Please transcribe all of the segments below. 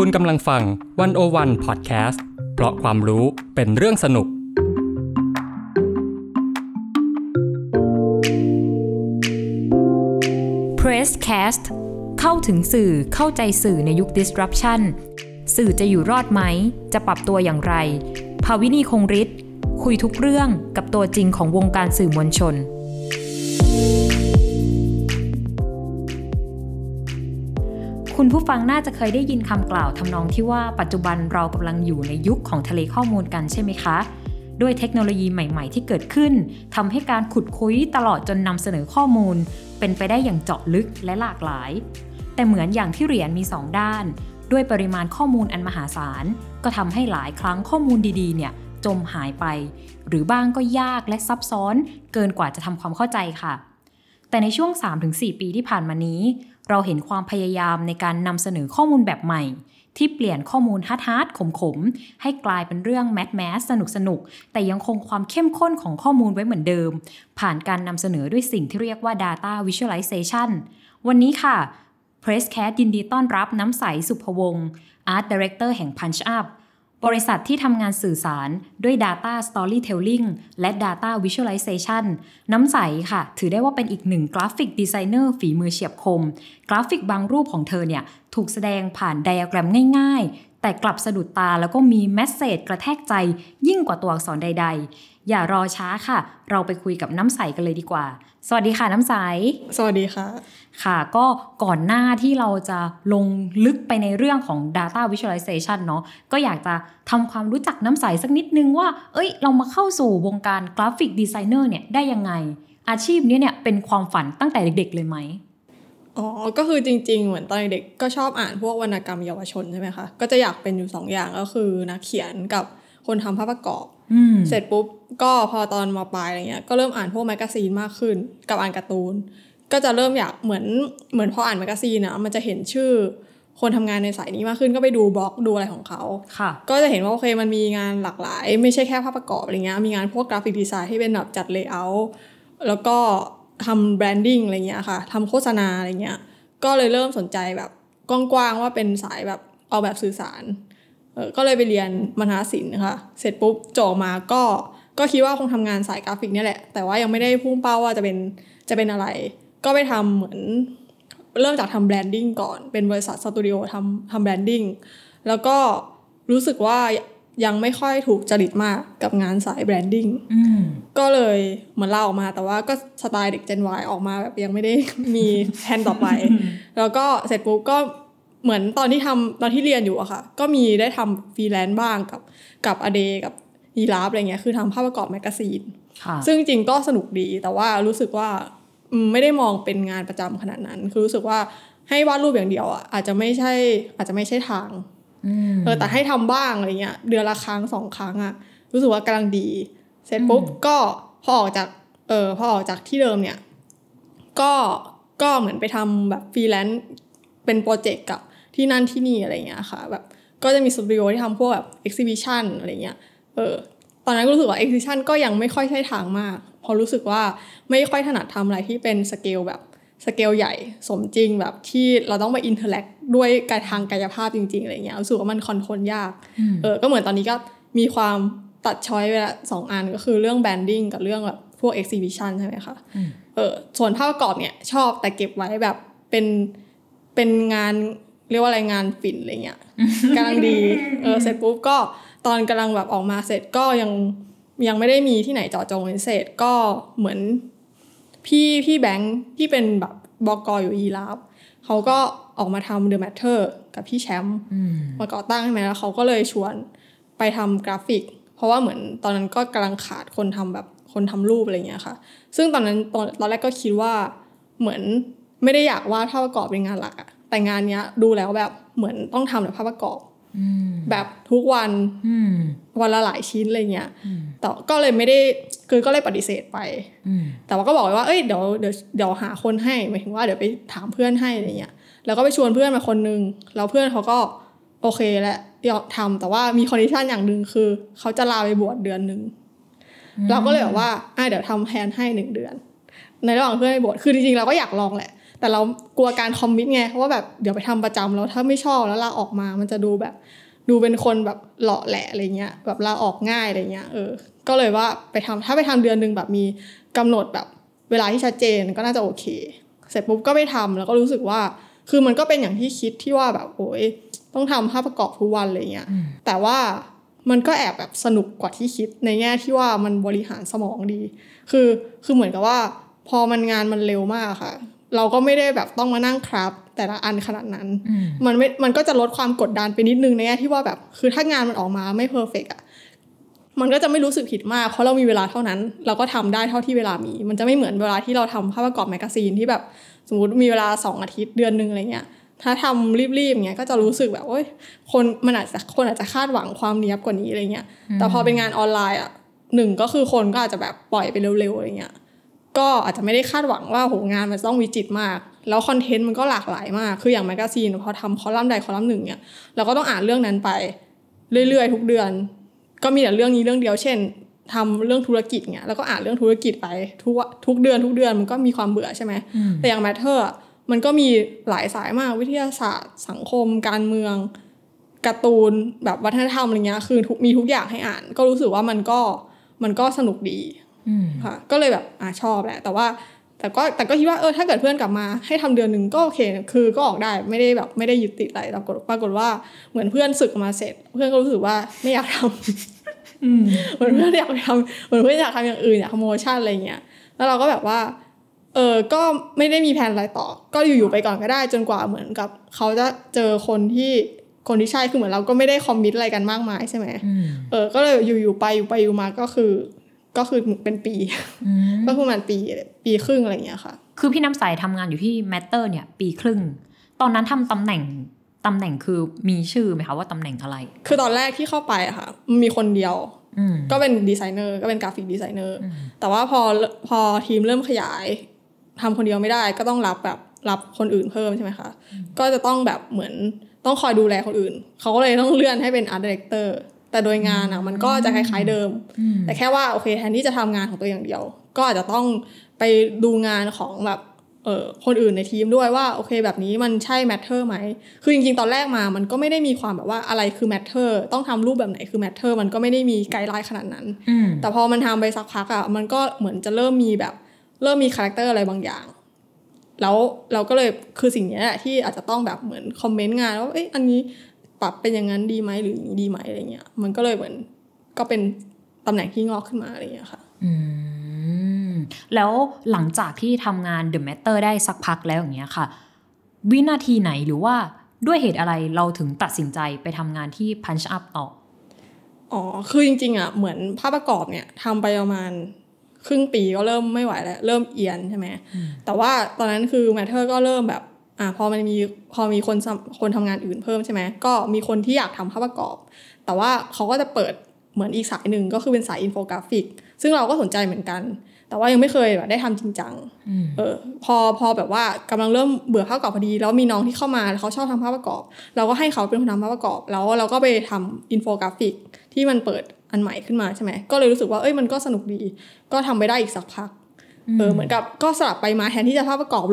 คุณกำลังฟังวันโอวันพอดแคสต์เพราะความรู้เป็นเรื่องสนุก Presscast เข้าถึงสื่อเข้าใจสื่อในยุค disruption สื่อจะอยู่รอดไหม จะปรับตัวอย่างไร ภาวินีคงฤทธิ์คุยทุกเรื่องกับตัวจริงของวงการสื่อมวลชน คุณผู้ฟังน่าจะเคยได้ยินคำกล่าวทำนองที่ว่าปัจจุบันเรากำลังอยู่ในยุคของทะเลข้อมูลกันใช่ไหมคะ ด้วยเทคโนโลยีใหม่ ๆ ที่เกิดขึ้นทำให้การขุดคุยตลอดจนนำเสนอข้อมูล เป็นไปได้อย่างเจาะลึกและหลากหลาย แต่เหมือนอย่างที่เหรียญมีสองด้าน ด้วยปริมาณข้อมูลอันมหาศาล ก็ทำให้หลายครั้งข้อมูลดีๆ เนี่ยจมหายไป หรือบ้างก็ยากและซับซ้อน เกินกว่าจะทำความเข้าใจค่ะ แต่ในช่วง 3-4 ปีที่ผ่านมานี้ เราเห็นความพยายามในการนำเสนอข้อมูลแบบใหม่ ที่เปลี่ยนข้อมูล hard hard ขมขมๆให้กลายเป็นเรื่อง mass mass สนุกสนุกๆแต่ยังคงความเข้มข้นของข้อมูลไว้เหมือนเดิม ผ่านการนำเสนอด้วยสิ่งที่เรียกว่า Data Visualization วันนี้ค่ะ Presscast ยินดีต้อนรับน้ำใสสุภวงศ์ Art Director แห่ง Punch Up บริษัทที่ทำงานสื่อสารด้วย Data Storytelling และ Data Visualization น้ำใสค่ะ ถือได้ว่าเป็นอีกหนึ่ง graphic designer ฝีมือเฉียบคม กราฟิกบางรูปของเธอเนี่ย ถูกแสดงผ่านไดอะแกรมง่ายๆ แต่กลับสะดุดตาแล้วก็มี message กระแทกใจยิ่งกว่าตัวอักษรใด ๆ อย่ารอช้าค่ะ เราไปคุยกับน้ำใสกันเลยดีกว่า สวัสดีค่ะน้ำใส สวัสดีค่ะ ค่ะก็ก่อนหน้าที่เราจะลงลึกไปในเรื่องของ Data Visualization เนาะก็อยากจะทำความรู้จักน้ำใสสักนิดนึงว่า เอ้ย เรามาเข้าสู่วงการ graphic designer เนี่ยได้ยังไง อาชีพนี้เนี่ยเป็นความฝันตั้งแต่เด็ก ๆ เลยไหมอ๋อ ก็คือจริง ๆ เหมือนตอนเด็กก็ชอบอ่านพวกวรรณกรรมเยาวชนใช่ไหมคะ ก็จะอยากเป็นอยู่สองอย่างก็คือนักเขียนกับคนทำภาพประกอบอืม เสร็จปุ๊บก็พอตอนมาปลายอะไรเงี้ยก็เริ่มอ่านพวก magazine มากขึ้น กับอ่านการ์ตูน ก็จะเริ่มอยากเหมือนเหมือนพออ่าน magazine อะมันจะเห็นชื่อ คนทำงานในสายนี้มากขึ้นก็ไปดูบล็อกดูอะไรของเขาค่ะ ก็จะเห็นว่าโอเคมันมีงานหลากหลาย ไม่ใช่แค่ภาพประกอบอะไรเงี้ยมีงานพวก graphic design ที่เป็นแบบจัด layout แล้วก็ทำ branding อะไรเงี้ยค่ะทำโฆษณาอะไรเงี้ยก็เลยเริ่มสนใจแบบกว้างๆว่าเป็นสายแบบเอาแบบสื่อสารเออ ก็เลยไปเรียนมัณฑนศิลป์ค่ะ เสร็จปุ๊บจบมาก็ก็คิดว่าคงทำงานสายกราฟิกเนี่ยแหละ แต่ว่ายังไม่ได้พุ่งเป้าว่าจะเป็นจะเป็นอะไร ก็ไปทำเหมือนเริ่มจากทำ branding ก่อน เป็นบริษัทสตูดิโอทำทำ branding แล้วก็รู้สึกว่ายังไม่ค่อยถูกจริตมากกับงานสาย branding อืมก็เลยเหมือนลาออกมาแต่ว่าก็สไตล์เด็ก Gen Y ออกมาแบบยังไม่ได้มีแผนต่อไป แล้วก็เสร็จปุ๊บก็ เหมือนตอนที่ทำตอนที่เรียนอยู่อะค่ะ ก็มีได้ทำฟรีแลนซ์บ้างกับกับ a day กับอีลาฟอะไรเงี้ยคือทำภาพประกอบ magazine ค่ะซึ่งจริงๆก็สนุกดีแต่ว่ารู้สึกว่าอืมไม่ได้มองเป็นงานประจำขนาดนั้น คือรู้สึกว่าให้วาดรูปอย่างเดียวอะอาจจะไม่ใช่อาจจะไม่ใช่ทางอืมเออแต่ให้ทำบ้างอะไรเงี้ยเดือนละครั้งสองครั้งอะรู้สึกว่ากำลังดี เสร็จปุ๊บก็พอออกจากเออพอออกจากที่เดิมเนี่ย ก็ก็เหมือนไปทำแบบฟรีแลนซ์ เป็น project กับที่นั่นที่นี่อะไรเงี้ยค่ะแบบก็จะมีสตูดิโอที่ทำพวกแบบ exhibition อะไรเงี้ยเออตอนนั้นก็รู้สึกว่า exhibition ก็ยังไม่ค่อยใช่ทางมากเพราะรู้สึกว่าไม่ค่อยถนัดทำอะไรที่เป็นสเกลแบบสเกลใหญ่สมจริงแบบที่เราต้องไป interact ด้วยกันทางกายภาพจริงๆอะไรเงี้ยรู้สึกว่ามัน control ยากเออก็เหมือนตอนนี้ก็มีความตัด choice ไปละสองอันก็คือเรื่อง branding กับเรื่องแบบพวก exhibition ใช่ไหมคะเออส่วนภาพประกอบเนี่ยชอบแต่เก็บไว้แบบเป็น เป็นงานเรียกว่าอะไรงานฝิ่นอะไรเงี้ยกำลังดีเออเสร็จปุ๊บก็ตอนกำลังแบบออกมาเสร็จก็ยังยังไม่ได้มีที่ไหนเจาะจงเป็นเศษก็เหมือนพี่พี่แบงค์ที่เป็นแบบบอกอยู่อีลาฟเขาก็ออกมาทำ The Matter กับพี่แชมป์อืมมาก่อตั้งใช่ไหมแล้วเขาก็เลยชวนไปทำกราฟิก เพราะว่าเหมือนตอนนั้นก็กำลังขาดคนทำแบบคนทำรูปอะไรเงี้ยค่ะ ซึ่งตอนนั้นตอนตอนแรกก็คิดว่าเหมือน ไม่ได้อยากวาดภาพประกอบเป็นงานหลักอะแต่งานเนี้ยดูแล้วแบบเหมือนต้องทำแบบภาพประกอบอืมแบบทุกวันอืมวันละหลายชิ้นอะไรเงี้ยแต่ก็เลยไม่ได้คือก็เลยปฏิเสธไปอืมแต่ว่าก็บอกไว้ว่าเอ้ยเดี๋ยวเดี๋ยวเดี๋ยวหาคนให้หมายถึงว่าเดี๋ยวไปถามเพื่อนให้อะไรเงี้ยแล้วก็ไปชวนเพื่อนมาคนนึงแล้วเพื่อนเขาก็โอเคแหละยอมทำแต่ว่ามี condition อย่างหนึ่งคือเขาจะลาไปบวชเดือนหนึ่งเราก็เลยแบบว่าอะเดี๋ยวทำแทนให้หนึ่งเดือน ในระหว่างเพื่อนไปบวชคือจริงๆเราก็อยากลองแหละ แต่เรากลัวการคอมมิตไงเพราะว่าแบบเดี๋ยวไปทำประจำแล้วถ้าไม่ชอบแล้วลาออกมามันจะดูแบบ ดูเป็นคนแบบหล่อแหละอะไรเงี้ยแบบลาออกง่ายอะไรเงี้ยเออ ก็เลยว่าไปทำถ้าไปทำเดือนหนึ่งแบบมีกำหนดแบบเวลาที่ชัดเจนก็น่าจะโอเค เสร็จปุ๊บก็ไปทำแล้วก็รู้สึกว่า คือมันก็เป็นอย่างที่คิดที่ว่าแบบโอ้ยต้องทำภาพประกอบทุกวันอะไรเงี้ยแต่ว่ามันก็แอบแบบสนุกกว่าที่คิดในแง่ที่ว่ามันบริหารสมองดี คือคือเหมือนกับว่า พอมันงานมันเร็วมากค่ะ เราก็ไม่ได้แบบต้องมานั่ง craft แต่ละอันขนาดนั้น มันไม่ มันก็จะลดความกดดันไปนิดนึงในแง่ที่ว่าแบบ คือถ้างานมันออกมาไม่ perfect อะมันก็จะไม่รู้สึกผิดมาก เพราะเรามีเวลาเท่านั้น เราก็ทำได้เท่าที่เวลามี มันจะไม่เหมือนเวลาที่เราทำภาพประกอบ magazine ที่แบบ สมมติมีเวลาสองอาทิตย์เดือนหนึ่งอะไรเงี้ย ถ้าทำรีบๆอย่างเงี้ยก็จะรู้สึกแบบโอ้ยคนมันอาจจะคนอาจจะคาดหวังความเนี้ยบกว่านี้อะไรเงี้ย แต่พอเป็นงานออนไลน์อะหนึ่งก็คือคนก็อาจจะแบบปล่อยไปเร็วๆอะไรเงี้ย ก็อาจจะไม่ได้คาดหวังว่าโหงานมันต้องวิจิตรมาก แล้วคอนเทนต์มันก็หลากหลายมาก คืออย่างแมกกาซีนพอทำคอลัมน์ใดคอลัมน์หนึ่งเนี่ยเราก็ต้องอ่านเรื่องนั้นไป เรื่อยๆ ทุกเดือน ก็มีแต่เรื่องนี้เรื่องเดียวเช่นทำเรื่องธุรกิจเนี่ยแล้วก็อ่านเรื่องธุรกิจไปทุกวะทุกเดือนทุกเดือนมันก็มีความเบื่อใช่ไหมแต่อย่าง Matter มันก็มีหลายสายมากวิทยาศาสตร์ สังคม การเมืองการ์ตูนแบบวัฒนธรรมอะไรเงี้ยคือทุกมีทุกอย่างให้อ่าน ก็รู้สึกว่ามันก็มันก็สนุกดี ค่ะ ก็เลยแบบอ่าชอบแหละ แต่ว่า แต่ก็แต่ก็คิดว่าเออถ้าเกิดเพื่อนกลับมาให้ทำเดือนหนึ่งก็โอเค คือก็ออกได้ไม่ได้แบบไม่ได้ยึดติดอะไรแต่ปรากฏปรากฏว่าเหมือนเพื่อนสึกมาเสร็จ เพื่อนก็รู้สึกว่าไม่อยากทำเหมือนเพื่อนอยากไปทำเหมือนเพื่อนอยากทำอย่างอื่นอยากทำ motion อะไรเงี้ยแล้วเราก็แบบว่าเออก็ไม่ได้มีแผนอะไรต่อ ก็อยู่ๆไปก่อนก็ได้จนกว่าเหมือนกับ เขาจะเจอคนที่คนที่ใช่คือเหมือนเราก็ไม่ได้คอมมิตอะไรกันมากมายใช่ไหมเออ ก็เลยอยู่ๆไปอยู่ไปอยู่มาก็คือ ก็คือเป็นปี ก็คือประมาณปีปีครึ่งอะไรเงี้ยค่ะ คือพี่น้ำใสทำงานอยู่ที่แมตเตอร์เนี่ย ปีครึ่ง ตอนนั้นทำตำแหน่งตำแหน่งคือมีชื่อไหมคะว่าตำแหน่งอะไร คือตอนแรกที่เข้าไปอะค่ะ มีคนเดียวก็เป็นดีไซเนอร์ก็เป็น graphic designer แต่ว่าพอพอทีมเริ่มขยายทำคนเดียวไม่ได้ก็ต้องรับแบบรับคนอื่นเพิ่มใช่ไหมคะ ก็จะต้องแบบเหมือนต้องคอยดูแลคนอื่น เขาก็เลยต้องเลื่อนให้เป็น art director แต่โดยงานอะมันก็จะคล้ายๆเดิม แต่แค่ว่าโอเคแทนที่จะทำงานของตัวอย่างเดียว ก็อาจจะต้องไปดูงานของแบบเออคนอื่นในทีมด้วยว่าโอเคแบบนี้มันใช่ Matter ไหม คือจริงๆ ตอนแรกมามันก็ไม่ได้มีความแบบว่าอะไรคือ Matter ต้องทำรูปแบบไหนคือ Matter มันก็ไม่ได้มี guideline ขนาดนั้น แต่พอมันทำไปสักพักอะมันก็เหมือนจะเริ่มมีแบบ เริ่มมี character อะไรบางอย่าง แล้วเราก็เลยคือสิ่งนี้แหละที่อาจจะต้องแบบเหมือน comment งานว่าเอ๊ะอันนี้ ปรับเป็นอย่างนั้นดีไหมหรืออย่างนี้ดีไหมอะไรเงี้ย มันก็เลยเหมือนก็เป็นตำแหน่งที่งอกขึ้นมาอะไรเงี้ยค่ะ อืม แล้วหลังจากที่ทำงาน The Matter ได้สักพักแล้วอย่างเงี้ยค่ะ วินาทีไหนหรือว่าด้วยเหตุอะไรเราถึงตัดสินใจไปทำงานที่ Punch Up ต่อ อ๋อ คือจริง ๆ อะ เหมือนภาพประกอบเนี่ยทำไปประมาณครึ่งปีก็เริ่มไม่ไหวแล้ว เริ่มเอียนใช่ไหม แต่ว่าตอนนั้นคือ Matter ก็เริ่มแบบ อ่าพอมันมีพอมีคนคนทำงานอื่นเพิ่มใช่ไหมก็มีคนที่อยากทำภาพประกอบ แต่ว่าเขาก็จะเปิดเหมือนอีกสายหนึ่งก็คือเป็นสายอินโฟกราฟิก ซึ่งเราก็สนใจเหมือนกัน แต่ว่ายังไม่เคยแบบได้ทำจริงจังเออพอพอแบบว่ากำลังเริ่มเบื่อภาพประกอบพอดี แล้วมีน้องที่เข้ามาเขาชอบทำภาพประกอบ เราก็ให้เขาเป็นคนทำภาพประกอบ แล้วเราก็ไปทำอินโฟกราฟิกที่มันเปิดอันใหม่ขึ้นมาใช่ไหมก็เลยรู้สึกว่าเอ้ยมันก็สนุกดี ก็ทำไปได้อีกสักพัก เออเหมือนกับก็สลับไปมาแทนที่จะภาพประกอบ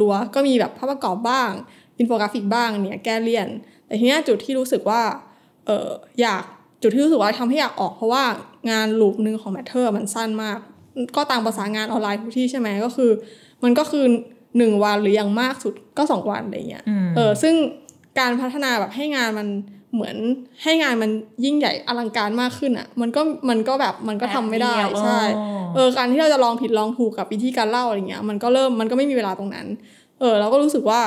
รัวๆก็มีแบบภาพประกอบบ้างอินโฟกราฟิกบ้างเนี่ยแก้เลี่ยน แต่ทีนี้จุดที่รู้สึกว่าเอออยากจุดที่รู้สึกว่าทำให้อยากออกเพราะว่างานลูปหนึ่งของแมทเทอร์มันสั้นมาก ก็ตามภาษางานออนไลน์ทุกที่ใช่ไหมก็คือ มันก็คือหนึ่งวันหรืออย่างมากสุดก็สองวันอะไรเงี้ยเออซึ่งการพัฒนาแบบให้งานมัน เหมือนให้งานมันยิ่งใหญ่อลังการมากขึ้นอะ มันก็มันก็แบบมันก็ทำไม่ได้ใช่เออการที่เราจะลองผิดลองถูกกับวิธีการเล่าอะไรเงี้ย มันก็เริ่มมันก็ไม่มีเวลาตรงนั้น เออ เราก็รู้สึกว่า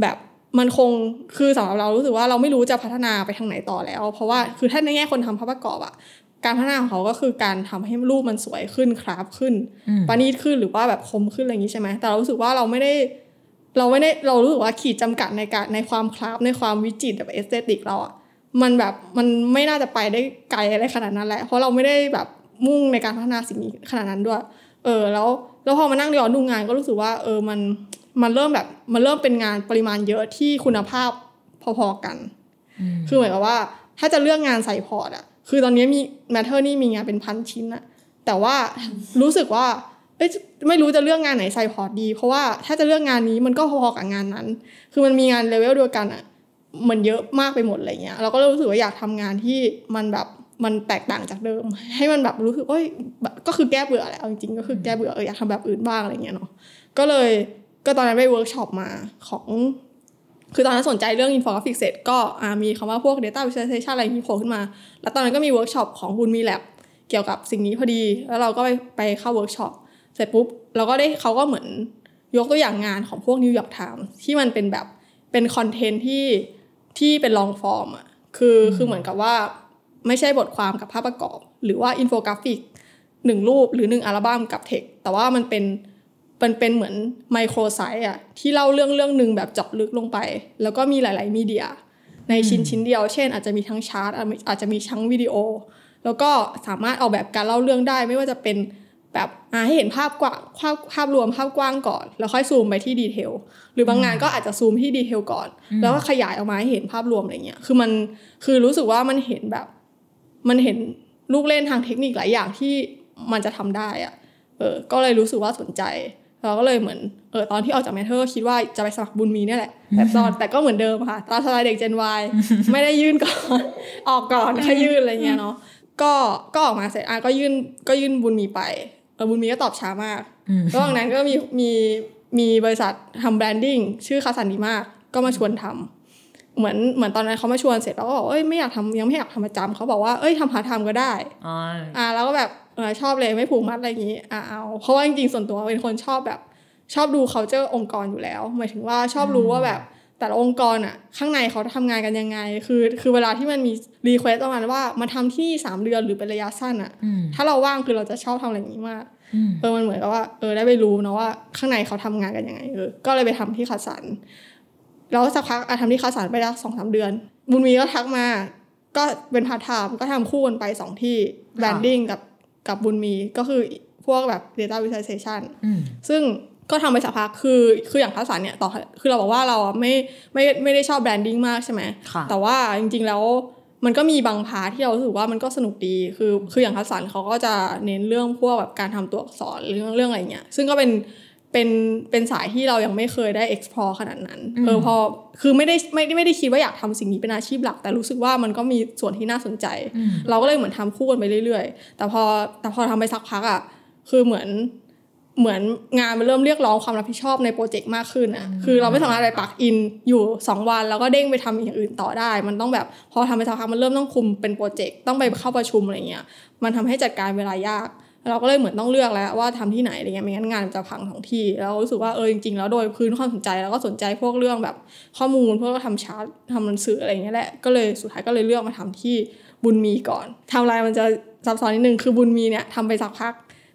แบบมันคงคือสำหรับเรารู้สึกว่าเราไม่รู้จะพัฒนาไปทางไหนต่อแล้ว เพราะว่าคือถ้าในแง่คนทำภาพประกอบอะการพัฒนาของเขาก็คือการทำให้รูปมันสวยขึ้น craft ขึ้นประณีตขึ้นหรือว่าแบบคมขึ้นอะไรอย่างนี้ใช่ไหมแต่เรารู้สึกว่าเราไม่ได้ เราไม่ได้เรารู้สึกว่าขีดจำกัดในการในความ craft ในความวิจิตรแบบ aesthetic เราอะมันแบบมันไม่น่าจะไปได้ไกลอะไรขนาดนั้นแหละ เพราะเราไม่ได้แบบมุ่งในการพัฒนาสิ่งนี้ขนาดนั้นด้วย เออแล้วแล้วพอมานั่งย้อนดูงานก็รู้สึกว่า เออมันมันเริ่มแบบมันเริ่มเป็นงานปริมาณเยอะที่คุณภาพพอๆกัน คือเหมือนกับว่า ถ้าจะเลือกงานใส่ port อะคือตอนนี้มี Matter นี่มีงานเป็นพันชิ้นอะแต่ว่ารู้สึกว่า เอ้ยไม่รู้จะเลือกงานไหนใส่ port ดี เพราะว่าถ้าจะเลือกงานนี้มันก็พอๆกับงานนั้น คือมันมีงานเลเวลเดียวกันอะมันเยอะมากไปหมดอะไรเงี้ยเราก็เลยรู้สึกว่าอยากทำงานที่มันแบบมันแตกต่างจากเดิม ให้มันแบบรู้สึกว่าเอ้ยก็คือแก้เบื่อแหละจริงๆก็คือแก้เบื่อเอออยากทำแบบอื่นบ้างอะไรเงี้ยเนาะก็เลยก็ตอนนั้นไปเวิร์กช็อปมาของ คือตอนนั้นสนใจเรื่องอินโฟกราฟิกเสร็จก็มีคำว่าพวก Data Visualization อะไรอย่โผล่ขึ้นมา แล้วตอนนั้นก็มีเวิร์กช็อปของบุญมีแล็บเกี่ยวกับสิ่งนี้พอดี แล้วเราก็ไปไปเข้าเวิร์กช็อป เสร็จปุ๊บเราก็ได้เขาก็เหมือนยกตัวอย่างงานของพวก New York Times ที่มันเป็นแบบเป็นคอนเทนต์ที่ที่เป็น longform อะคือคือเหมือนกับว่าไม่ใช่บทความกับภาพประกอบ หรือว่าอินโฟกราฟิกหนึ่งรูปหรือหนึ่งอัลบั้มกับเทคแต่ว่ามันเป็นมันเป็นเหมือน microsite อะที่เล่าเรื่องเรื่องหนึ่งแบบเจาะลึกลงไป แล้วก็มีหลาย ๆ media ในชิ้นชิ้นเดียว เช่น อาจจะมีทั้งชาร์ตอาจอาจจะมีทั้งวิดีโอ แล้วก็สามารถเอาแบบการเล่าเรื่องได้ ไม่ว่าจะเป็น แบบอ่าให้เห็นภาพกว้างภาพภาพรวมภาพกว้างก่อน แล้วค่อยซูมไปที่ detail หรือบางงานก็อาจจะซูมที่ detail ก่อน แล้วก็ขยายออกมาให้เห็นภาพรวมอะไรเงี้ยคือมันคือรู้สึกว่ามันเห็นแบบ มันเห็นลูกเล่นทางเทคนิคหลายอย่างที่มันจะทำได้อะเออก็เลยรู้สึกว่าสนใจเราก็เลยเหมือนเออตอนที่ออกจากแมทเทอร์คิดว่าจะไปสมัครบุญมีเนี่ยแหละแต่ตอนแต่ก็เหมือนเดิมค่ะตามสไตล์เด็ก Gen Y ไม่ได้ยื่นก่อน ออกก่อนค่อยยื่นอะไรเงี้ยเนาะก็ก็ออกมาเสร็จอะก็ยื่นก็ยื่นบุญมีไปเออ บุญมีก็ตอบช้ามากระหว่างนั้นก็มีมีมีบริษัททำ brandingชื่อคัดสรรดีมากก็มาชวนทำเหมือนเหมือนตอนนั้นเขามาชวนเสร็จเราก็บอกเอ้ยไม่อยากทำยังไม่อยากทำประจำเขาบอกว่าเอ้ยทำพาร์ทไทม์ก็ได้อ๋ออ่าแล้วก็แบบเออชอบเลยไม่ผูกมัดอะไรอย่างนี้อ่าเอาเพราะว่าจริงๆส่วนตัวเป็นคนชอบแบบชอบดู culture องค์กรอยู่แล้วหมายถึงว่าชอบรู้ว่าแบบ แต่ละองค์กรอะข้างในเขาทำงานกันยังไง คือคือเวลาที่มันมี request ประมาณว่ามาทำที่สามเดือนหรือเป็นระยะสั้นอะอืมถ้าเราว่างคือเราจะชอบทำอะไรอย่างนี้มากอืมเออมันเหมือนกับว่าเออได้ไปรู้นะว่าข้างในเขาทำงานกันยังไงเออก็เลยไปทำที่คัดสรรแล้วสักพักอะทำที่คัดสรรไปแล้วสองสามเดือน บุญมีก็ทักมา ก็เป็นพาร์ทไทม์ก็ทำคู่กันไปสองที่ branding กับกับบุญมีก็คือพวกแบบ Data Visualization อืมซึ่ง ก็ทำไปสักพักคือคืออย่างคัดสรรเนี่ยต่อคือเราบอกว่าเราอะไม่ไม่ไม่ได้ชอบ branding มากใช่ไหมค่ะแต่ว่าจริงๆแล้วมันก็มีบาง part ที่เรารู้สึกว่ามันก็สนุกดีคือคืออย่างคัดสรรเขาก็จะเน้นเรื่องพวกแบบการทำตัวอักษรเรื่องเรื่องอะไรเงี้ยซึ่งก็เป็นเป็นเป็นสายที่เรายังไม่เคยได้ explore ขนาดนั้นเออพอคือไม่ได้ไม่ได้ไม่ได้คิดว่าอยากทำสิ่งนี้เป็นอาชีพหลัก แต่รู้สึกว่ามันก็มีส่วนที่น่าสนใจ เราก็เลยเหมือนทำคู่กันไปเรื่อย ๆ แต่พอแต่พอทำไปสักพักอะคือเหมือน เหมือนงานมันเริ่มเรียกร้องความรับผิดชอบในโปรเจกต์มากขึ้นอะคือเราไม่สามารถไปปักอินอยู่สองวัน แล้วก็เด้งไปทำอย่างอื่นต่อได้ มันต้องแบบพอทำไปสักพักมันเริ่มต้องคุมเป็นโปรเจกต์ต้องไปเข้าประชุมอะไรเงี้ยมันทำให้จัดการเวลายาก เราก็เลยเหมือนต้องเลือกแล้วว่าทำที่ไหนอะไรเงี้ยไม่งั้นงานมันจะพังของที่แล้วรู้สึกว่าเออจริงๆแล้วโดยพื้นความสนใจแล้วก็สนใจพวกเรื่องแบบข้อมูลพวกทำชาร์ตทำหนังสืออะไรเงี้ยแหละก็เลยสุดท้ายก็เลยเลือกมาทำที่บุญมีก่อนไทำลายมันจะซับซ้อนนิดนึงคือบุญมีเนี่ยทำไปสักพัก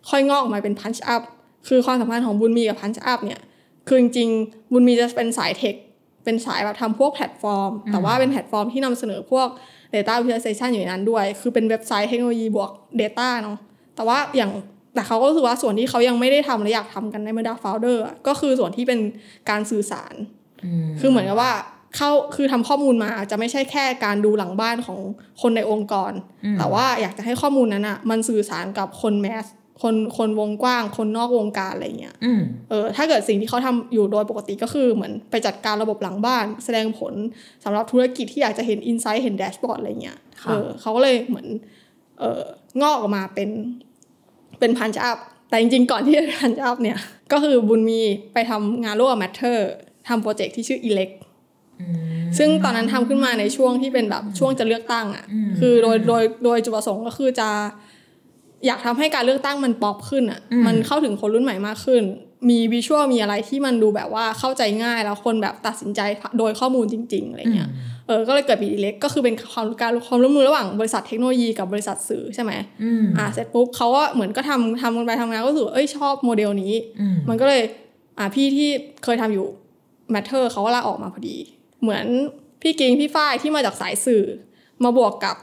ค่อยงอกออกมาเป็นพันช์อัพ คือความสัมพันธ์ของบุญมีกับพันช์อัพเนี่ย คือจริงๆ บุญมีจะเป็นสายเทค เป็นสายแบบทำพวกแพลตฟอร์ม แต่ว่าเป็นแพลตฟอร์มที่นำเสนอพวก Data Visualization อยู่ในนั้นด้วย คือเป็นเว็บไซต์เทคโนโลยีบวก Data เนาะ แต่ว่าอย่างแต่เขาก็รู้สึกว่าส่วนที่เขายังไม่ได้ทำและอยากทำกันในบรรดา founder อะก็คือส่วนที่เป็นการสื่อสาร คือเหมือนกับว่าเขาคือทำข้อมูลมาจะไม่ใช่แค่การดูหลังบ้านของคนในองค์กร แต่ว่าอยากจะให้ข้อมูลนั้นอะมันสื่อสารกับคน mass คนคนวงกว้าง คนนอกวงการอะไรเงี้ยอืมเออถ้าเกิดสิ่งที่เขาทำอยู่โดยปกติก็คือเหมือนไปจัดการระบบหลังบ้าน แสดงผลสำหรับธุรกิจที่อยากจะเห็น insight เห็น dashboard อะไรเงี้ยค่ะเออเขาก็เลยเหมือน เอองอกออกมาเป็นเป็น Punch Up แต่จริงๆ ก่อนที่จะ Punch Up เนี่ย ก็คือบุญมีไปทำงานร่วมกับแมทเทอร์ทำโปรเจกต์ที่ชื่อ elect ซึ่งตอนนั้นทำขึ้นมาในช่วงที่เป็นแบบช่วงจะเลือกตั้งอะคือโดยโดยโดยจุดประสงค์ก็คือจะ อยากทำให้การเลือกตั้งมันป๊อปขึ้นอะ มันเข้าถึงคนรุ่นใหม่มากขึ้น มีวิชวลมีอะไรที่มันดูแบบว่าเข้าใจง่ายแล้วคนแบบตัดสินใจโดยข้อมูลจริง ๆอะไรเงี้ย เออ ก็เลยเกิดปีเล็กก็คือเป็นความการความร่วมมือระหว่างบริษัทเทคโนโลยีกับบริษัทสื่อใช่ไหมอืมอ่าเสร็จปุ๊บเขาก็เหมือนก็ทำทำกันไปทำงานก็รู้สึกว่าเอ้ยชอบโมเดลนี้อืมมันก็เลย อ่าพี่ที่เคยทำอยู่ Matter เขาก็ลาออกมาพอดี เหมือนพี่กิงพี่ฝ้ายที่มาจากสายสื่อ มาบวกกับ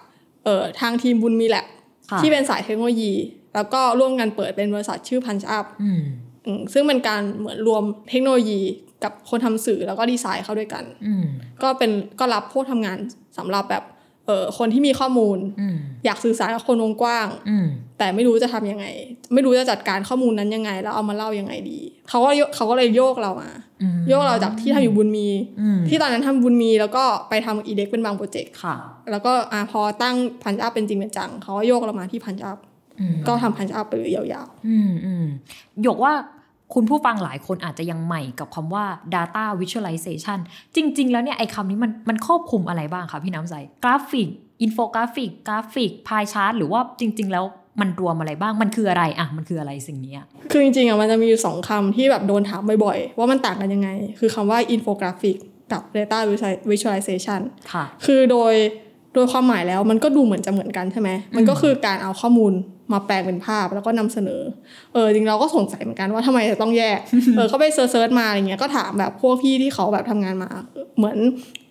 เอ่อทางทีมบุญมีแลบค่ะ ที่เป็นสายเทคโนโลยี แล้วก็ร่วมกันเปิดเป็นบริษัทชื่อ Punch Up อืมอืมซึ่งเป็นการเหมือนรวมเทคโนโลยีกับคนทำสื่อแล้วก็ดีไซน์เข้าด้วยกันอืมก็เป็นก็รับพวกทำงานสำหรับแบบเออคนที่มีข้อมูลอืมอยากสื่อสารกับคนวงกว้างอืมแต่ไม่รู้จะทำยังไง ไม่รู้จะจัดการข้อมูลนั้นยังไง แล้วเอามาเล่ายังไงดีเขาก็โยเขาก็เลยโยกเรามาอืมโยกเราจากที่ทำอยู่บุญมีอืมที่ตอนนั้นทำบุญมีแล้วก็ไปทำอีเด็กเป็นบางโปรเจกต์ค่ะ แล้วก็อ่าพอตั้ง Punch Up เป็นจริงเป็นจังเขาก็โยกเรามาที่ Punch Up อืมก็ทำ Punch Up ไปเลยยาวอืมอืมหยกว่าคุณผู้ฟังหลายคนอาจจะยังใหม่กับคำว่า data visualization จริง ๆ แล้วเนี่ยไอ้คำนี้มันมันครอบคลุมอะไรบ้างคะพี่น้ำใสกราฟิก อินโฟกราฟิก กราฟิก pie chart หรือว่าจริง ๆ แล้วมันรวมอะไรบ้าง มันคืออะไรอะ มันคืออะไรสิ่งเนี้ยๆคือจริงๆอะมันจะมีอยู่สองคำที่แบบโดนถามบ่อยๆ ว่ามันต่างกันยังไง คือคำว่าอินโฟกราฟิกกับ data visualization ค่ะ คือโดย โดยความหมายแล้วมันก็ดูเหมือนจะเหมือนกันใช่ไหมมันก็คือการเอาข้อมูลมาแปลงเป็นภาพแล้วก็นำเสนอ เออจริงเราก็สงสัยเหมือนกันว่าทำไมจะต้องแยก เออก็ไป search ๆมาอะไรเงี้ยก็ถามแบบพวกพี่ที่เขาแบบทำงานมา เหมือน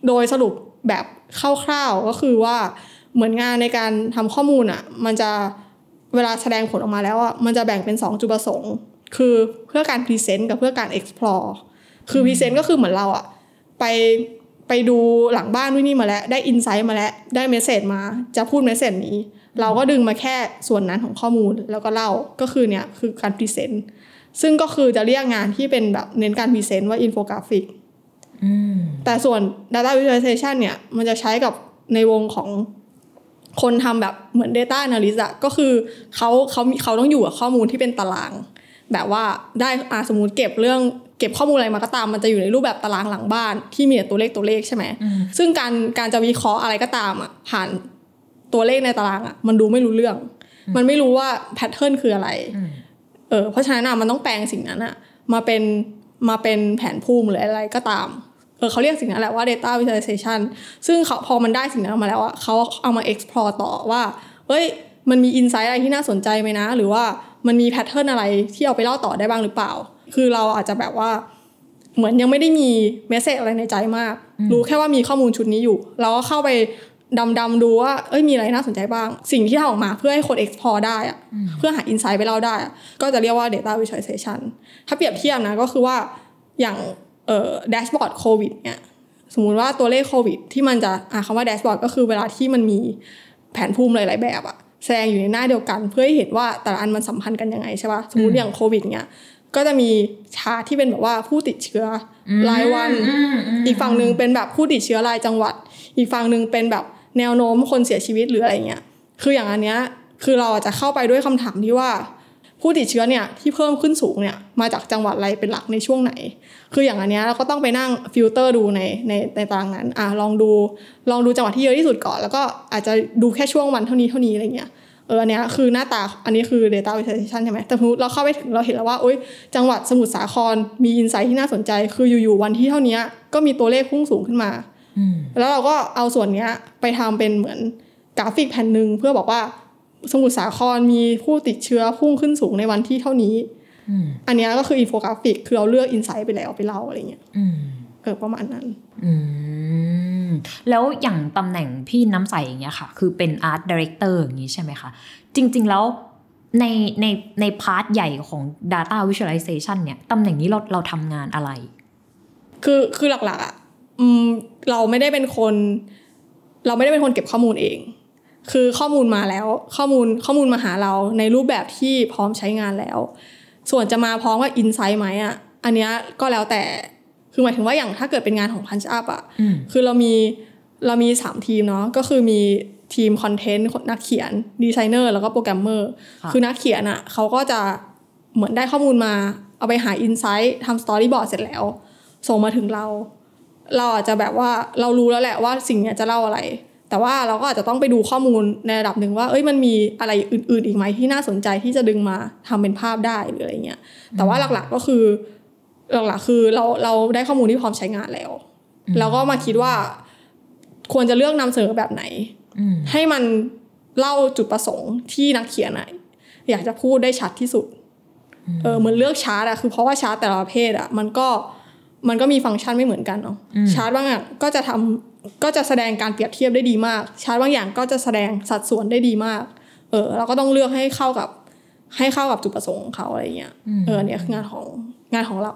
โดยสรุปแบบคร่าวๆก็คือว่าเหมือนงานในการทำข้อมูลอะ มันจะเวลาแสดงผลออกมาแล้วอะมันจะแบ่งเป็นสองจุดประสงค์ คือเพื่อการ present กับเพื่อการ explore คือ present ก็คือเหมือนเราอะไป ไปดูหลังบ้านนู่นนี่มาแล้ว ได้ insight มาแล้ว ได้ message มา จะพูด message นี้ เราก็ดึงมาแค่ส่วนนั้นของข้อมูลแล้วก็เล่าก็คือเนี่ยคือการ present ซึ่งก็คือจะเรียกงานที่เป็นแบบเน้นการ present ว่าอินโฟกราฟิกอืมแต่ส่วน Data Visualization เนี่ย มันจะใช้กับในวงของคนทำแบบเหมือน Data Analyst อะก็คือเขาเขามีเขาต้องอยู่กับข้อมูลที่เป็นตาราง แบบว่าได้อาสมมติเก็บเรื่อง เก็บข้อมูลอะไรมาก็ตามมันจะอยู่ในรูปแบบตารางหลังบ้านที่มีแต่ตัวเลขตัวเลขใช่ไหมอืมซึ่งการการจะวิเคราะห์อะไรก็ตามอะผ่านตัวเลขในตารางอะมันดูไม่รู้เรื่อง มันไม่รู้ว่าแพทเทิร์นคืออะไรอืมเออเพราะฉะนั้นอะมันต้องแปลงสิ่งนั้นอะมาเป็นมาเป็นแผนภูมิหรืออะไรก็ตามเออเขาเรียกสิ่งนั้นแหละว่า data visualization ซึ่งเขาพอมันได้สิ่งนั้นออกมาแล้วอะเขาเอามา explore ต่อว่าเอ้ย มันมี insight อะไรที่น่าสนใจไหมนะ หรือว่ามันมีแพทเทิร์นอะไรที่เอาไปเล่าต่อได้บ้างหรือเปล่า คือเราอาจจะแบบว่า เหมือนยังไม่ได้มีเมสเซจอะไรในใจมาก รู้แค่ว่ามีข้อมูลชุดนี้อยู่ เราก็เข้าไปดำดำๆดูว่าเอ้ยมีอะไรน่าสนใจบ้าง สิ่งที่ทำออกมาเพื่อให้คน explore ได้อะเพื่อหา insight ไปเล่าได้อะก็จะเรียกว่า data visualization ถ้าเปรียบเทียบนะก็คือว่าอย่างเอ่อ dashboard โควิดเนี่ยสมมุติว่าตัวเลขโควิด ที่มันจะอะคำว่า dashboard ก็คือเวลาที่มันมีแผนภูมิหลาย ๆ แบบอะแสดงอยู่ในหน้าเดียวกัน เพื่อให้เห็นว่าแต่ละอันมันสัมพันธ์กันยังไงใช่ปะสมมติอย่างโควิดเนี่ย ก็จะมีชาร์ตที่เป็นแบบว่าผู้ติดเชื้ออรายวัน อีกฝั่งหนึ่งเป็นแบบผู้ติดเชื้อรายจังหวัด อีกฝั่งหนึ่งเป็นแบบแนวโน้มคนเสียชีวิตหรืออะไรเงี้ย คืออย่างอันเนี้ยคือเราอาจจะเข้าไปด้วยคำถามที่ว่า ผู้ติดเชื้อเนี่ยที่เพิ่มขึ้นสูงเนี่ยมาจากจังหวัดอะไรเป็นหลักในช่วงไหน คืออย่างอันเนี้ยเราก็ต้องไปนั่งฟิลเตอร์ดูในในในตารางนั้นอะลองดูลองดูจังหวัดที่เยอะที่สุดก่อน แล้วก็อาจจะดูแค่ช่วงวันเท่านี้เท่านี้อะไรเงี้ยเอออันเนี้ยคือหน้าตาอันนี้คือ data visualization ใช่ไหมแต่สมมติเราเข้าไปถึงเราเห็นแล้วว่าโอ๊ยจังหวัดสมุทรสาครมี insight ที่น่าสนใจ คืออยู่ๆวันที่เท่านี้ก็มีตัวเลขพุ่งสูงขึ้นมาอืมแล้วเราก็เอาส่วนเนี้ยไปทำเป็นเหมือนกราฟิกแผ่นหนึ่งเพื่อบอกว่า สมุทรสาครมีผู้ติดเชื้อพุ่งขึ้นสูงในวันที่เท่านี้อืมอันเนี้ยก็คืออินโฟกราฟิก คือเราเลือก insight ไปแล้วไปเล่าอะไรเงี้ยอืม เออประมาณนั้น อืม แล้วอย่างตำแหน่งพี่น้ำใสอย่างเงี้ยค่ะ คือเป็น art director อย่างงี้ใช่ไหมคะ จริง ๆ แล้วในในใน part ใหญ่ของ Data Visualization เนี่ยตำแหน่งนี้เราเราทำงานอะไร คือคือหลักๆอะอืมเราไม่ได้เป็นคน เราไม่ได้เป็นคนเก็บข้อมูลเอง คือข้อมูลมาแล้ว ข้อมูลข้อมูลมาหาเราในรูปแบบที่พร้อมใช้งานแล้ว ส่วนจะมาพร้อมกับ insight ไหมอะ อันเนี้ยก็แล้วแต่ คือหมายถึงว่าอย่างถ้าเกิดเป็นงานของ Punch Up อะอืมคือเรามีเรามีสามทีมเนาะก็คือมีทีม content นักเขียนดีไซเนอร์แล้วก็โปรแกรมเมอร์ค่ะคือนักเขียนอะเขาก็จะเหมือนได้ข้อมูลมาเอาไปหา insight ทำ storyboard เสร็จแล้ว ส่งมาถึงเรา เราอาจจะแบบว่าเรารู้แล้วแหละว่าสิ่งเนี้ยจะเล่าอะไร แต่ว่าเราก็อาจจะต้องไปดูข้อมูลในระดับหนึ่งว่า เอ้ยมันมีอะไรอื่น ๆ อีกไหมที่น่าสนใจที่จะดึงมาทำเป็นภาพได้หรืออะไรเงี้ยแต่ว่าหลักๆก็คือ หลักๆคือเราเราได้ข้อมูลที่พร้อมใช้งานแล้วเราก็มาคิดว่าควรจะเลือกนำเสนอแบบไหนอืมให้มันเล่าจุดประสงค์ที่นักเขียนอะอยากจะพูดได้ชัดที่สุดเออเหมือนเลือกชาร์ตอะคือเพราะว่าชาร์ตแต่ละประเภทอะมันก็มันก็มีฟังก์ชันไม่เหมือนกันเนาะอืมชาร์ตบางอย่างก็จะทำก็จะแสดงการเปรียบเทียบได้ดีมาก ชาร์ตบางอย่างก็จะแสดงสัดส่วนได้ดีมาก เออ เราก็ต้องเลือกให้เข้ากับ ให้เข้ากับจุดประสงค์ของเขาอะไรเงี้ยเอออนเนี้ยคืองานของงานของเรา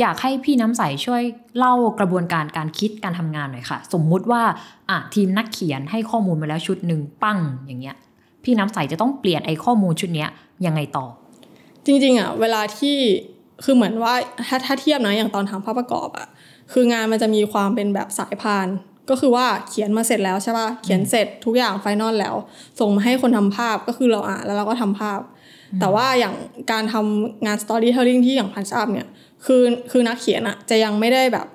อยากให้พี่น้ำใสช่วยเล่ากระบวนการการคิดการทำงานหน่อยค่ะ สมมุติว่าอะทีมนักเขียนให้ข้อมูลมาแล้วชุดหนึ่งปั้งอย่างเงี้ย พี่น้ำใสจะต้องเปลี่ยนไอ้ข้อมูลชุดเนี้ยยังไงต่อ จริง ๆอะเวลาที่คือเหมือนว่าถ้าถ้าเทียบนะอย่างตอนทำภาพประกอบอะคืองานมันจะมีความเป็นแบบสายพานก็คือว่าเขียนมาเสร็จแล้วใช่ป่ะเขียนเสร็จทุกอย่าง final แล้ว ส่งมาให้คนทำภาพก็คือเราอ่านแล้วเราก็ทำภาพ แต่ว่าอย่างการทำงาน storytelling ที่อย่าง Punch Up เนี่ยคือคือนักเขียนอะจะยังไม่ได้แบบ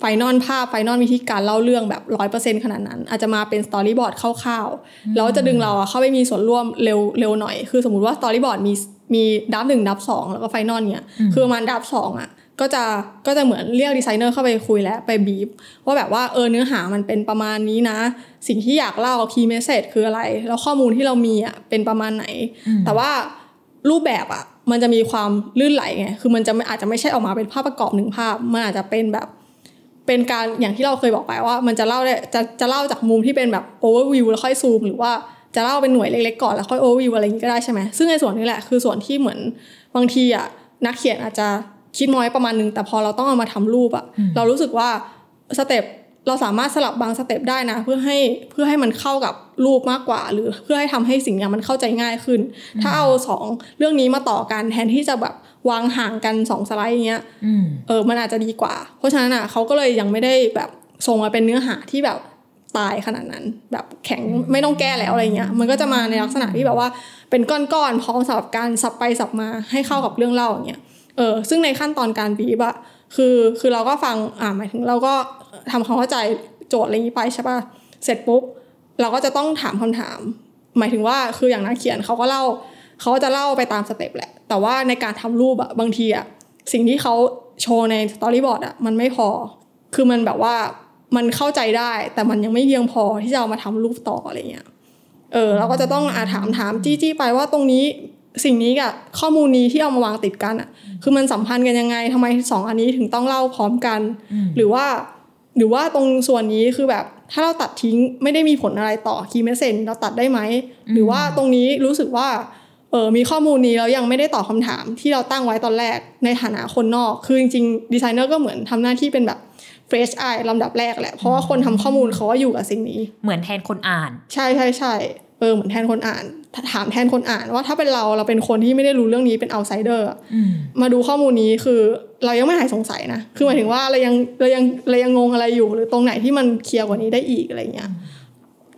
final ภาพ final วิธีการเล่าเรื่องแบบร้อยเปอร์เซ็นขนาดนั้น อาจจะมาเป็น storyboard คร่าวๆแล้วจะดึงเราอะเข้าไปมีส่วนร่วมเร็วเร็วหน่อย คือสมมติว่า storyboard มีมี draft หนึ่ง draft สองแล้วก็ final เนี่ยคือประมาณ draft สองอะก็จะก็จะเหมือนเรียกดีไซเนอร์เข้าไปคุยแล้วไปบีบว่าแบบว่าเออเนื้อหามันเป็นประมาณนี้นะ สิ่งที่อยากเล่า key message คืออะไร แล้วข้อมูลที่เรามีอะเป็นประมาณไหน แต่ว่า รูปแบบอะมันจะมีความลื่นไหลไง คือมันจะไม่อาจจะไม่ใช่ออกมาเป็นภาพประกอบหนึ่งภาพ มันอาจจะเป็นแบบ เป็นการอย่างที่เราเคยบอกไปว่า มันจะเล่าได้จะจะเล่าจากมุมที่เป็นแบบโอเวอร์วิวแล้วค่อยซูมหรือว่าจะเล่าเป็นหน่วยเล็กๆก่อนแล้วค่อยโอเวอร์วิวอะไรอย่างนี้ก็ได้ใช่ไหมซึ่งในส่วนนี้แหละคือส่วนที่เหมือนบางทีอะนักเขียนอาจจะคิดน้อยประมาณนึงแต่พอเราต้องเอามาทำรูปอะเรารู้สึกว่า step เราสามารถสลับบาง step ได้นะ เพื่อให้เพื่อให้มันเข้ากับรูปมากกว่า หรือเพื่อให้ทำให้สิ่งนี้มันเข้าใจง่ายขึ้น ถ้าเอาสองเรื่องนี้มาต่อกันแทนที่จะแบบวางห่างกันสองสไลด์อย่างเงี้ยอืมเออมันอาจจะดีกว่า เพราะฉะนั้นอะเขาก็เลยยังไม่ได้แบบส่งมาเป็นเนื้อหาที่แบบตายขนาดนั้น แบบแข็งไม่ต้องแก้แล้วอะไรเงี้ยมันก็จะมาในลักษณะที่แบบว่าเป็นก้อนๆพร้อมสำหรับการสับไปสับมาให้เข้ากับเรื่องเล่าอย่างเงี้ยเออซึ่งในขั้นตอนการบีบอะ คือคือเราก็ฟังอ่าหมายถึงเราก็ทำความเข้าใจโจทย์อะไรนี้ไปใช่ปะเสร็จปุ๊บเราก็จะต้องถามคำถาม หมายถึงว่าคืออย่างนักเขียนเขาก็เล่าเขาจะเล่าไปตามสเต็ปแหละ แต่ว่าในการทำรูปอะบางทีอะสิ่งที่เขาโชว์ใน storyboard อะมันไม่พอ คือมันแบบว่ามันเข้าใจได้ แต่มันยังไม่เพียงพอที่จะเอามาทำรูปต่ออะไรเงี้ยเออเราก็จะต้องอาถามถามจี้จี้ไปว่าตรงนี้ สิ่งนี้กับข้อมูลนี้ที่เอามาวางติดกันอะ คือมันสัมพันธ์กันยังไงทำไมสองอันนี้ถึงต้องเล่าพร้อมกัน หรือว่า หรือว่าตรงส่วนนี้คือแบบถ้าเราตัดทิ้งไม่ได้มีผลอะไรต่อ key message เราตัดได้ไหม หรือว่าตรงนี้รู้สึกว่าเออมีข้อมูลนี้แล้วยังไม่ได้ตอบคาถามที่เราตั้งไว้ตอนแรกในฐานะคนนอก คือจริงๆดีไซเนอร์ก็เหมือนทำหน้าที่เป็นแบบ fresh eye ลำดับแรกแหละ เพราะว่าคนทำข้อมูลเขาก็อยู่กับสิ่งนี้ เหมือนแทนคนอ่าน ใช่ใช่ใช่เออเหมือนแทนคนอ่าน ถามแทนคนอ่านว่าถ้าเป็นเราเราเป็นคนที่ไม่ได้รู้เรื่องนี้เป็น outsider อะอืมมาดูข้อมูลนี้คือเรายังไม่หายสงสัยนะ คือหมายถึงว่าเรายังเรายังเรายังงงอะไรอยู่ หรือตรงไหนที่มันเคลียร์กว่านี้ได้อีกอะไรเงี้ย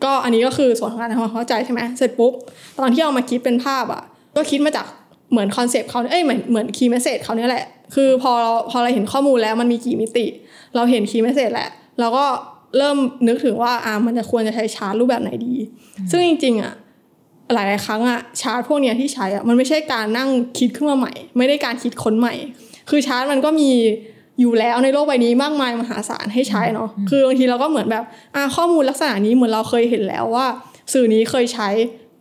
ก็อันนี้ก็คือส่วนของการทำความเข้าใจใช่ไหมเสร็จปุ๊บ ตอนที่เอามาคิดเป็นภาพอะ ก็คิดมาจากเหมือน concept เขาเอ้ยเหมือนเหมือน key message เขาเนี่ยแหละ คือพอเราพอเราเห็นข้อมูลแล้วมันมีกี่มิติ เราเห็น key message แหละเราก็เริ่มนึกถึงว่าอ่ามันจะควรจะใช้ชาร์ตรูปแบบไหนดี ซึ่งจริงๆอะ หลาย ๆ ครั้งอะชาร์ตพวกเนี้ยที่ใช้อะมันไม่ใช่การนั่งคิดขึ้นมาใหม่ ไม่ได้การคิดค้นใหม่ คือชาร์ตมันก็มีอยู่แล้วในโลกใบนี้มากมายมหาศาลให้ใช้เนาะคือบางทีเราก็เหมือนแบบอ่าข้อมูลลักษณะนี้เหมือนเราเคยเห็นแล้วว่า สื่อนี้เคยใช้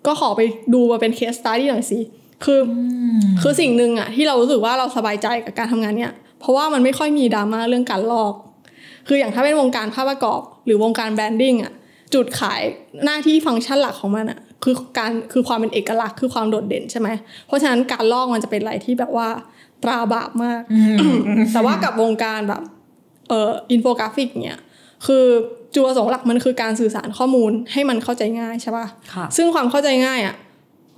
ก็ขอไปดูมาเป็น case study หน่อยสิคืออคือสิ่งหนึ่งอะที่เรารู้สึกว่าเราสบายใจกับการทำงานเนี้ยเพราะว่ามันไม่ค่อยมีดราม่าเรื่องการลอก คืออย่างถ้าเป็นวงการภาพประกอบ หรือวงการ branding อะจุดขายหน้าที่ฟังก์ชันหลักของมันอะ คือการคือความเป็นเอกลักษณ์คือความโดดเด่นใช่ไหมเพราะฉะนั้นการลอกมันจะเป็นอะไรที่แบบว่าตราบาปมาก แต่ว่ากับวงการแบบเอ่ออินโฟกราฟิกเนี่ยคือจุดประสงค์หลักมันคือการสื่อสารข้อมูลให้มันเข้าใจง่ายใช่ปะค่ะซึ่งความเข้าใจง่ายอะ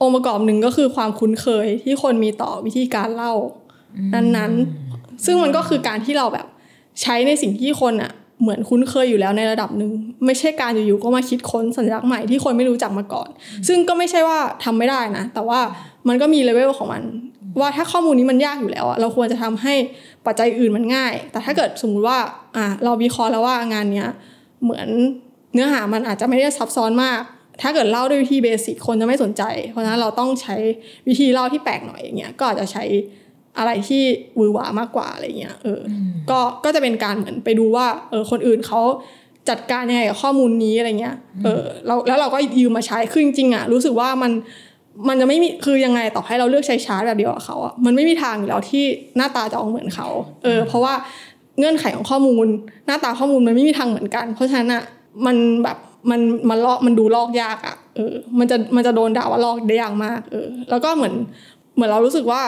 องค์ประกอบหนึ่งก็คือความคุ้นเคยที่คนมีต่อวิธีการเล่า นั้นๆ ซึ่งมันก็คือการที่เราแบบใช้ในสิ่งที่คนอะ เหมือนคุ้นเคยอยู่แล้วในระดับหนึ่งไม่ใช่การอยู่ๆก็มาคิดค้นสัญลักษณ์ใหม่ที่คนไม่รู้จักมาก่อน ซึ่งก็ไม่ใช่ว่าทำไม่ได้นะ แต่ว่ามันก็มีเลเวลของมัน ว่าถ้าข้อมูลนี้มันยากอยู่แล้วอะเราควรจะทำให้ปัจจัยอื่นมันง่าย แต่ถ้าเกิดสมมุติว่าอะเราวิเคราะห์แล้วว่างานเนี้ยเหมือนเนื้อหามันอาจจะไม่ได้ซับซ้อนมาก ถ้าเกิดเล่าด้วยวิธีเบสิกคนจะไม่สนใจ เพราะฉะนั้นเราต้องใช้วิธีเล่าที่แปลกหน่อยอย่างเงี้ยก็อาจจะใช้ อะไรที่หวือหวามากกว่าอะไรเงี้ยเอออก็ก็จะเป็นการเหมือนไปดูว่าเออคนอื่นเขาจัดการยังไงกับข้อมูลนี้อะไรเงี้ยเออเราแล้วเราก็ยืมมาใช้คือจริงๆอะรู้สึกว่ามันมันจะไม่มีคือยังไงต่อให้เราเลือกใช้ชาร์จแบบเดียวกับเขาอะมันไม่มีทางอยู่แล้วที่หน้าตาจะออกเหมือนเขาเออเพราะว่าเงื่อนไขของข้อมูล หน้าตาข้อมูลมันไม่มีทางเหมือนกัน เพราะฉะนั้นอะมันแบบมันมันลอกมันดูลอกยากอะเออมันจะมันจะโดนด่าว่าลอกได้ยากมากเออแล้วก็เหมือนเหมือนเรารู้สึกว่า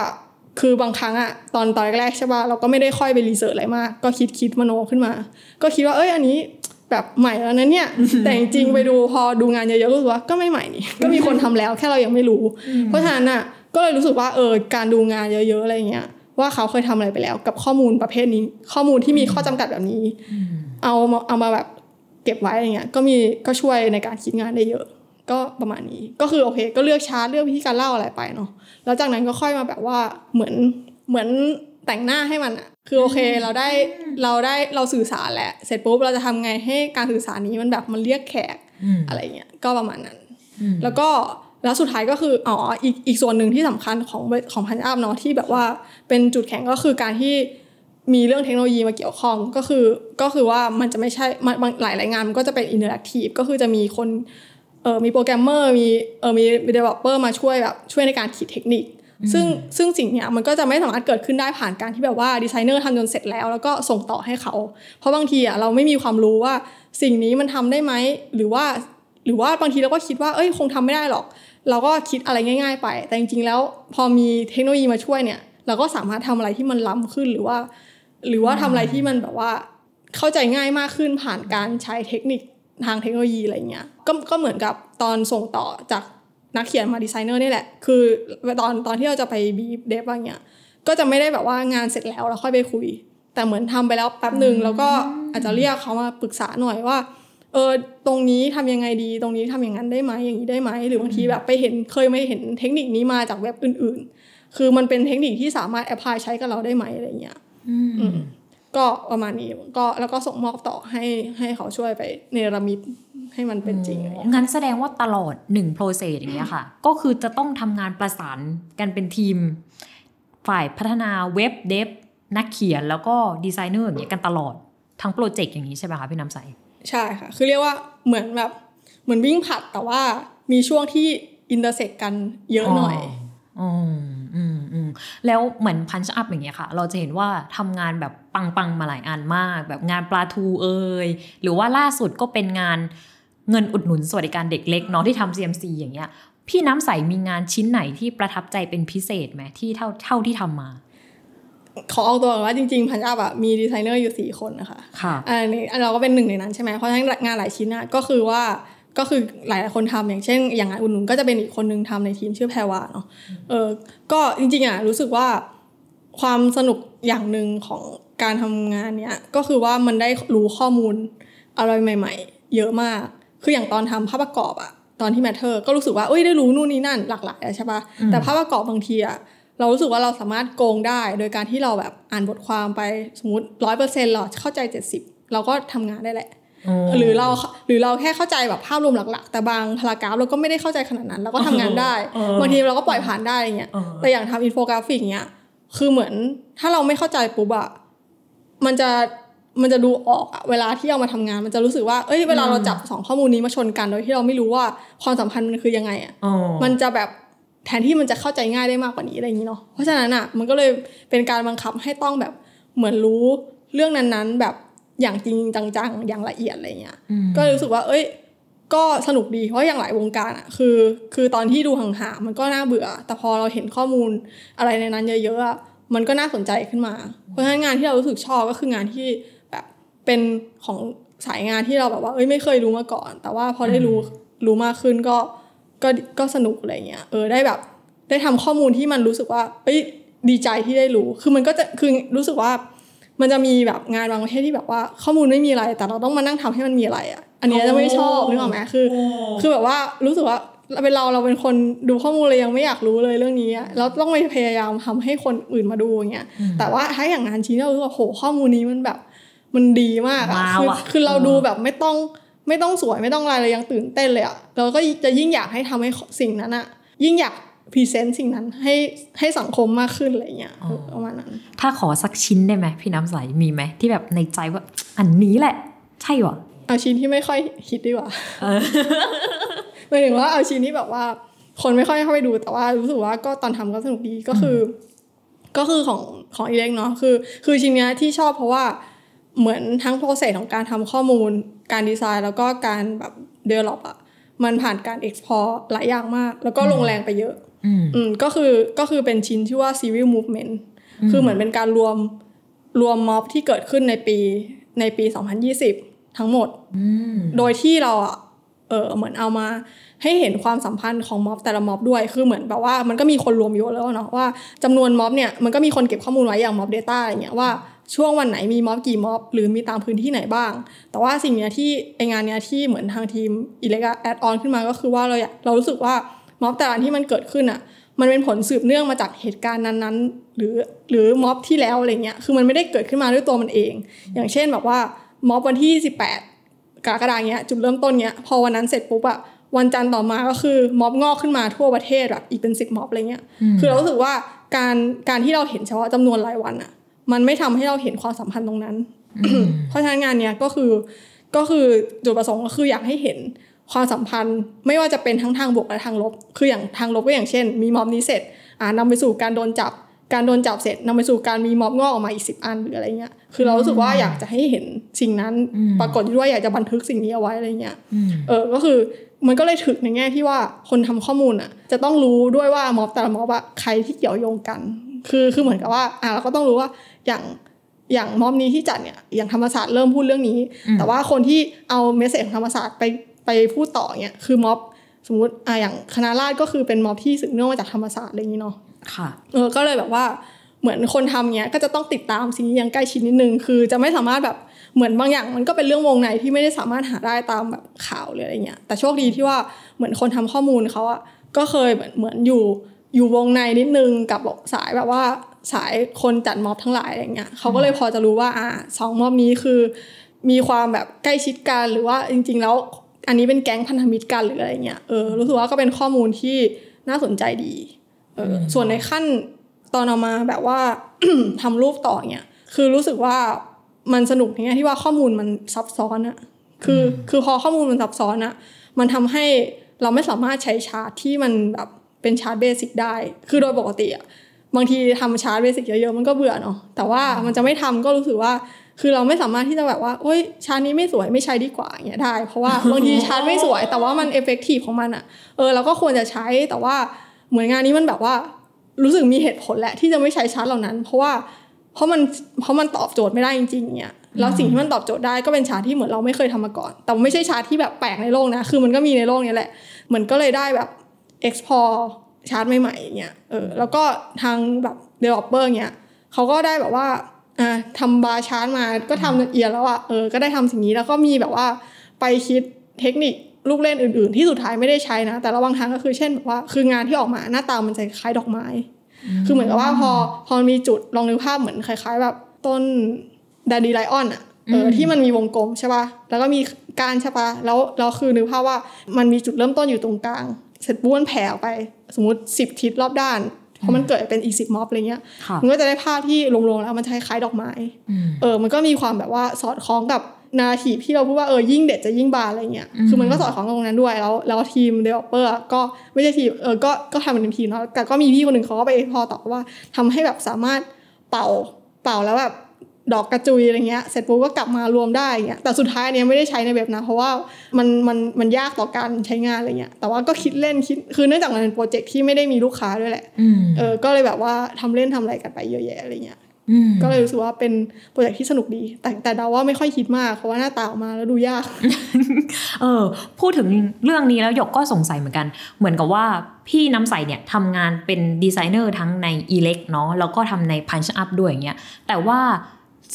คือบางครั้งอะตอนตอนแรกๆใช่ป่ะเราก็ไม่ได้ค่อยไปรีเสิร์ชอะไรมาก ก็คิดคิดมโนขึ้นมา ก็คิดว่าเอ้ยอันนี้แบบใหม่แล้วนะเนี่ย แต่จริงๆไปดูพอดูงานเยอะๆก็รู้สึกว่าก็ไม่ใหม่นี่ ก็มีคนทำแล้วแค่เรายังไม่รู้ เพราะฉะนั้นอะก็เลยรู้สึกว่าเออการดูงานเยอะๆอะไรเงี้ยว่าเขาเคยทำอะไรไปแล้ว กับข้อมูลประเภทนี้ ข้อมูลที่มีข้อจำกัดแบบนี้ เอามาเอามาแบบเก็บไว้อะไรเงี้ยก็มีก็ช่วยในการคิดงานได้เยอะ ก็ประมาณนี้ ก็คือโอเค ก็เลือกชาร์ตเลือกวิธีการเล่าอะไรไปเนาะแล้วจากนั้นก็ค่อยมาแบบว่าเหมือนเหมือนแต่งหน้าให้มันอะคือโอเคเราได้เราได้เราสื่อสารแหละเสร็จปุ๊บเราจะทำไงให้การสื่อสารนี้มันแบบมันเรียกแขกอืมอะไรเงี้ยก็ประมาณนั้นอืมแล้วก็แล้วสุดท้ายก็คืออ๋ออีกอีกส่วนหนึ่งที่สำคัญของของ Punch Up เนาะที่แบบว่าเป็นจุดแข็งก็คือการที่มีเรื่องเทคโนโลยีมาเกี่ยวข้องก็คือก็คือว่ามันจะไม่ใช่มันบางหลายหลายๆงานมันก็จะเป็น interactive ก็คือจะมีคนเออมีโปรแกรมเมอร์มีเออมี developer มาช่วยแบบช่วยในการคิดเทคนิค ซึ่งซึ่งสิ่งเนี้ยมันก็จะไม่สามารถเกิดขึ้นได้ผ่านการที่แบบว่าดีไซเนอร์ทำจนเสร็จแล้วแล้วก็ส่งต่อให้เขา เพราะบางทีอะเราไม่มีความรู้ว่าสิ่งนี้มันทำได้ไหมหรือว่า หรือว่าบางทีเราก็คิดว่าเอ้ยคงทำไม่ได้หรอก เราก็คิดอะไรง่าย ๆ ไป แต่จริงๆแล้วพอมีเทคโนโลยีมาช่วยเนี่ยเราก็สามารถทำอะไรที่มันล้ำขึ้นหรือว่า หรือว่าทำอะไรที่มันแบบว่าเข้าใจง่ายมากขึ้นผ่านการใช้เทคนิค ทางเทคโนโลยีอะไรเงี้ยก็ก็เหมือนกับตอนส่งต่อจากนักเขียนมาดีไซเนอร์นี่แหละ คือตอนตอนที่เราจะไป brief dev อะไรเงี้ยก็จะไม่ได้แบบว่างานเสร็จแล้วแล้วค่อยไปคุย แต่เหมือนทำไปแล้วแป๊บหนึ่งแล้วก็อาจจะเรียกเขามาปรึกษาหน่อยว่าเออตรงนี้ทำยังไงดี ตรงนี้ทำอย่างนั้นได้ไหมอย่างนี้ได้ไหมหรือบางทีแบบไปเห็นเคยไม่เห็นเทคนิคนี้มาจากเว็บอื่น ๆ คือมันเป็นเทคนิคที่สามารถ apply ใช้กับเราได้ไหมอะไรเงี้ยอืม ก็ประมาณนี้ก็แล้วก็ส่งมอบต่อให้ให้เขาช่วยไปเนรมิตให้มันเป็นจริงอะไรเงี้ยงั้นแสดงว่าตลอดหนึ่ง process อย่างเงี้ยค่ะ ก็คือจะต้องทำงานประสานกันเป็นทีม ฝ่ายพัฒนา web dev นักเขียนแล้วก็ดีไซเนอร์อย่างเงี้ยกันตลอดทั้ง project อย่างนี้ใช่ไหมคะพี่น้ำใส ใช่ค่ะ คือเรียกว่าเหมือนแบบเหมือนวิ่งผลัดแต่ว่ามีช่วงที่ inter sect กันเยอะหน่อย อ๋ออืมอืมแล้วเหมือนพันช์อัพอย่างเงี้ยค่ะ เราจะเห็นว่าทำงานแบบปังๆมาหลายอันมาก แบบงานปลาทูเอ่ยหรือว่าล่าสุดก็เป็นงานเงินอุดหนุนสวัสดิการเด็กเล็กเนาะที่ทำ CMC อย่างเงี้ย พี่น้ำใสมีงานชิ้นไหนที่ประทับใจเป็นพิเศษไหมที่เท่าเท่าที่ทำมา ขอเอาตัวก่อนว่าจริงๆ พันจับอะมีดีไซเนอร์อยู่สี่คนนะคะค่ะอันนี้เราก็เป็นหนึ่งในนั้นใช่ไหมเพราะฉะนั้นงานหลายชิ้นอะก็คือว่า ก็คือหลายๆคนทำอย่างเช่น อย่างงานอุ่นหนุนก็จะเป็นอีกคนนึงทำในทีมชื่อแพรวาเนาะเออก็จริงๆอะรู้สึกว่าความสนุกอย่างหนึ่งของการทำงานเนี้ยก็คือว่ามันได้รู้ข้อมูลอะไรใหม่ ๆ เยอะมาก คืออย่างตอนทำภาพประกอบอะตอนที่แมทเธอร์ก็รู้สึกว่าเอ้ยได้รู้นู่นนี่นั่นหลากหลายอะใช่ปะแต่ภาพประกอบบางทีอะเรารู้สึกว่าเราสามารถโกงได้ โดยการที่เราแบบอ่านบทความไปสมมติร้อยเปอร์เซ็นต์เราเข้าใจเจ็ดสิบเราก็ทำงานได้แหละ หรือเราหรือเราแค่เข้าใจแบบภาพรวมหลักๆ แต่บาง paragraph เราก็ไม่ได้เข้าใจขนาดนั้นเราก็ทำงานได้เออบางทีเราก็ปล่อยผ่านได้อย่างเงี้ยเออแต่อย่างทำอินโฟกราฟิกเนี้ยคือเหมือนถ้าเราไม่เข้าใจปุ๊บอะมันจะมันจะดูออกอะเวลาที่เอามาทำงานมันจะรู้สึกว่าเอ้ยเวลาเราจับสองข้อมูลนี้มาชนกันโดยที่เราไม่รู้ว่าความสัมพันธ์มันคือยังไงอะอ๋อมันจะแบบแทนที่มันจะเข้าใจง่ายได้มากกว่านี้อะไรอย่างนี้เนาะเพราะฉะนั้นอะมันก็เลยเป็นการบังคับให้ต้องแบบเหมือนรู้เรื่องนั้นๆ แบบ อย่างจริงจังๆอย่างละเอียดอะไรเงี้ยอืมก็เลยรู้สึกว่า เอ้ย ก็สนุกดีเพราะอย่างหลายวงการอะคือ คือตอนที่ดูห่างๆมันก็น่าเบื่อ แต่พอเราเห็นข้อมูลอะไรในนั้นเยอะๆอะมันก็น่าสนใจขึ้นมา เพราะฉะนั้นงานที่เรารู้สึกชอบก็คืองานที่แบบเป็นของสายงานที่เราแบบว่า เอ้ยไม่เคยรู้มาก่อน แต่ว่าพอได้รู้รู้มากขึ้นก็ก็ก็สนุกอะไรเงี้ยเออได้แบบ ได้ทำข้อมูลที่มันรู้สึกว่าเอ้ยดีใจที่ได้รู้ คือมันก็จะคือรู้สึกว่า มันจะมีแบบงานบางประเภทที่แบบว่าข้อมูลไม่มีอะไร แต่เราต้องมานั่งทำให้มันมีอะไรอะ อันเนี้ยจะไม่ชอบนึกออกไหมคือ คือแบบว่ารู้สึกว่าเราเป็นเราเราเป็นคนดูข้อมูลเลยยังไม่อยากรู้เลยเรื่องนี้อะแล้วต้องไปพยายามทำให้คนอื่นมาดูอย่างเงี้ยแต่ว่าถ้าอย่างงานชิ้นเรารู้สึกว่าโหข้อมูลนี้มันแบบมันดีมากอะว้าวคืออะคือเราดูแบบไม่ต้องไม่ต้องสวยไม่ต้องอะไรเลยยังตื่นเต้นเลยอะเราก็จะยิ่งอยากให้ทำให้สิ่งนั้นอะยิ่งอยาก present สิ่งนั้นให้ให้สังคมมากขึ้นอะไรเงี้ยเออประมาณนั้น ถ้าขอสักชิ้นได้ไหมพี่น้ำใสมีไหมที่แบบในใจว่าอันนี้แหละ ใช่หรอเอาชิ้นที่ไม่ค่อยฮิตดีกว่าหมายถึงว่าเอาชิ้นที่แบบว่า คนไม่ค่อยเข้าไปดูแต่ว่ารู้สึกว่าก็ตอนทำก็สนุกดีก็คือ ก็คือของของ ELECT เนาะคือ คือชิ้นเนี้ยที่ชอบเพราะว่าเหมือนทั้งโปรเซสของการทำข้อมูล การดีไซน์ แล้วก็การแบบเดเวลลอปอะมันผ่านการ export หลายอย่างมาก แล้วก็ลงแรงไปเยอะ อืมอืมก็คือก็คือเป็นชิ้นชื่อว่า civil movement คือเหมือนเป็นการรวมรวมม็อบที่เกิดขึ้นในปีในปี 2020 ทั้งหมดอืมโดยที่เราอะเออเหมือนเอามาให้เห็นความสัมพันธ์ของม็อบแต่ละม็อบด้วย คือเหมือนแบบว่ามันก็มีคนรวมอยู่แล้วเนาะว่าจำนวนม็อบเนี่ยมันก็มีคนเก็บข้อมูลไว้อย่างม็อบ Data อะไรเงี้ยว่าช่วงวันไหนมีม็อบกี่ม็อบหรือมีตามพื้นที่ไหนบ้าง แต่ว่าสิ่งเนี้ยที่ไองานเนี้ยที่เหมือนทางทีมอิเล็กแอดออนขึ้นมาก็คือว่าเราอยากเรารู้สึกว่า ม็อบแต่ละอันที่มันเกิดขึ้นอะ มันเป็นผลสืบเนื่องมาจากเหตุการณ์นั้นๆ หรือหรือม็อบที่แล้วอะไรเงี้ยคือมันไม่ได้เกิดขึ้นมาด้วยตัวมันเอง อย่างเช่นแบบว่าม็อบวันที่ 18กรกฎาคมเนี้ยจุดเริ่มต้นเนี้ยพอวันนั้นเสร็จปุ๊บอะวันจันทร์ต่อมาก็คือม็อบงอกขึ้นมาทั่วประเทศแบบอีกเป็นสิบม็อบอะไรเงี้ย คือเรารู้สึกว่าการการที่เราเห็นเฉพาะจำนวนรายวันอะมันไม่ทำให้เราเห็นความสัมพันธ์ตรงนั้น เพราะฉะนั้นงานเนี้ยก็คือก็คือจุดประสงค์ก็คืออยากให้เห็น ความสัมพันธ์ไม่ว่าจะเป็นทั้งทางบวกและทางลบ คืออย่างทางลบก็อย่างเช่น มีม็อบนี้เสร็จอ่านำไปสู่การโดนจับ การโดนจับเสร็จนำไปสู่การมีม็อบงอกออกมาอีกสิบอันหรืออะไรเงี้ย คือเรารู้สึกว่าอยากจะให้เห็นสิ่งนั้น ปรากฏอยู่ด้วยอยากจะบันทึกสิ่งนี้เอาไว้อะไรเงี้ย เออ ก็คือมันก็เลยถึกในแง่ที่ว่าคนทำข้อมูลอะ จะต้องรู้ด้วยว่าม็อบแต่ละม็อบอะใครที่เกี่ยวโยงกัน คือคือเหมือนกับว่าอะเราก็ต้องรู้ว่าอย่างอย่างม็อบนี้ที่จัดเนี่ยอย่างธรรมศาสตร์เริ่มพูดเรื่องนี้ แต่ว่าคนที่เอาเมสเซจของธรรมศาสตร์ไป ไปพูดต่อเนี่ยคือม็อบสมมติอะอย่างคณะราษฎรก็คือเป็นม็อบที่สืบเนื่องมาจากธรรมศาสตร์อะไรอย่างนี้เนาะค่ะเออก็เลยแบบว่าเหมือนคนทำเนี้ยก็จะต้องติดตามสิ่งนี้อย่างใกล้ชิดนิดนึงคือจะไม่สามารถแบบเหมือนบางอย่างมันก็เป็นเรื่องวงในที่ไม่ได้สามารถหาได้ตามแบบข่าวหรืออะไรเงี้ยแต่โชคดีที่ว่าเหมือนคนทำข้อมูลเขาอะก็เคยเหมือนเหมือนอยู่อยู่วงในนิดนึงกับสายแบบว่าสายคนจัดม็อบทั้งหลายอะไรเงี้ยเขาก็เลยพอจะรู้ว่าอ่าสองม็อบนี้คือ มีความแบบใกล้ชิดกันหรือว่าจริง ๆ แล้ว อันนี้เป็นแก๊งพันธมิตรกันหรืออะไรเงี้ยเออรู้สึกว่าก็เป็นข้อมูลที่น่าสนใจดีเออส่วนในขั้นตอนเอามาแบบว่าทำรูปต่อเนี่ยคือรู้สึกว่ามันสนุกในแง่ที่ว่าข้อมูลมันซับซ้อนอะคือคือพอข้อมูลมันซับซ้อนอะมันทำให้เราไม่สามารถใช้ชาร์ตที่มันแบบเป็น chart basic ได้ คือโดยปกติอะบางทีทำ chart basic เยอะๆมันก็เบื่อเนาะแต่ว่ามันจะไม่ทำก็รู้สึกว่า คือเราไม่สามารถที่จะแบบว่าโอ้ยชาร์ตนี้ไม่สวยไม่ใช้ดีกว่าอย่างเงี้ยได้ เพราะว่าบางทีชาร์ตไม่สวย แต่ว่ามัน effective ของมันอะเออเราก็ควรจะใช้แต่ว่าเหมือนงานนี้มันแบบว่า รู้สึกมีเหตุผลแหละที่จะไม่ใช้ชาร์ตเหล่านั้น เพราะว่าเพราะมันเพราะมันตอบโจทย์ไม่ได้จริงๆเนี่ยแล้วสิ่งที่มันตอบโจทย์ได้ก็เป็นชาร์ตที่เหมือนเราไม่เคยทำมาก่อน แต่ไม่ใช่ชาร์ตที่แบบแปลกในโลกนะ คือมันก็มีในโลกนี้แหละ เหมือนก็เลยได้แบบ export ชาร์ตใหม่ๆเงี้ยเออแล้วก็ทางแบบ developer เงี้ยเขาก็ได้แบบว่า อ่าทำ bar chart มาก็ทำเยอะแล้วอะเออก็ได้ทำสิ่งนี้แล้วก็มีแบบว่าไปคิดเทคนิคลูกเล่นอื่น ๆ ที่สุดท้ายไม่ได้ใช้นะ แต่ระบางครั้งก็คือเช่นแบบว่าคืองานที่ออกมาหน้าตามันจะคล้ายดอกไม้ คือเหมือนกับว่าพอพอมีจุดลองนึกภาพเหมือนคล้าย ๆ แบบต้นดาดีไลออนอะเออที่มันมีวงกลมใช่ป่ะแล้วก็มีก้านใช่ป่ะแล้วเราคือนึกภาพว่ามันมีจุดเริ่มต้นอยู่ตรงกลาง เสร็จบมันแผ่ออกไป สมมติสิบทิศรอบด้าน เพราะมันเกิดเป็นอีกสิบม็อบอะไรเงี้ยค่ะมันก็จะได้ภาพที่รวมๆแล้วมันจะคล้ายๆดอกไม้เออมันก็มีความแบบว่าสอดคล้องกับนาทีที่เราพูดว่าเออยิ่งเด็ดจะยิ่งบานอะไรเงี้ย คือมันก็สอดคล้องกับตรงนั้นด้วย แล้วแล้วทีม developer ก็ไม่ใช่ทีมเออก็ก็ทำเป็นทีมเนาะแต่ก็มีพี่คนหนึ่งเขาก็ไปพอตอบว่าทำให้แบบสามารถเป่าเป่าแล้วแบบ ดอกกระจุยอะไรเงี้ยเสร็จปุ๊บก็กลับมารวมได้อย่างเงี้ยแต่สุดท้ายอันเนี้ยไม่ได้ใช้ในเว็บนะ เพราะว่ามันมันมันยากต่อการใช้งานอะไรเงี้ยแต่ว่าก็คิดเล่นคิดคือเนื่องจากมันเป็น project ที่ไม่ได้มีลูกค้าด้วยแหละอืมเออก็เลยแบบว่าทำเล่นทำอะไรกันไปเยอะแยะอะไรเงี้ยอืมก็เลยรู้สึกว่าเป็น project ที่สนุกดี แต่แต่เดาว่าไม่ค่อยฮิตมากเพราะว่าหน้าตาออกมาแล้วดูยาก เออ พูดถึงเรื่องนี้แล้วหยกก็สงสัยเหมือนกัน เหมือนกับว่าพี่น้ำใสเนี่ยทำงานเป็นดีไซเนอร์ทั้งใน e l e c เนาะแล้วก็ทำใน Punch Up ด้วยอย่างเงี้ยแต่ว่า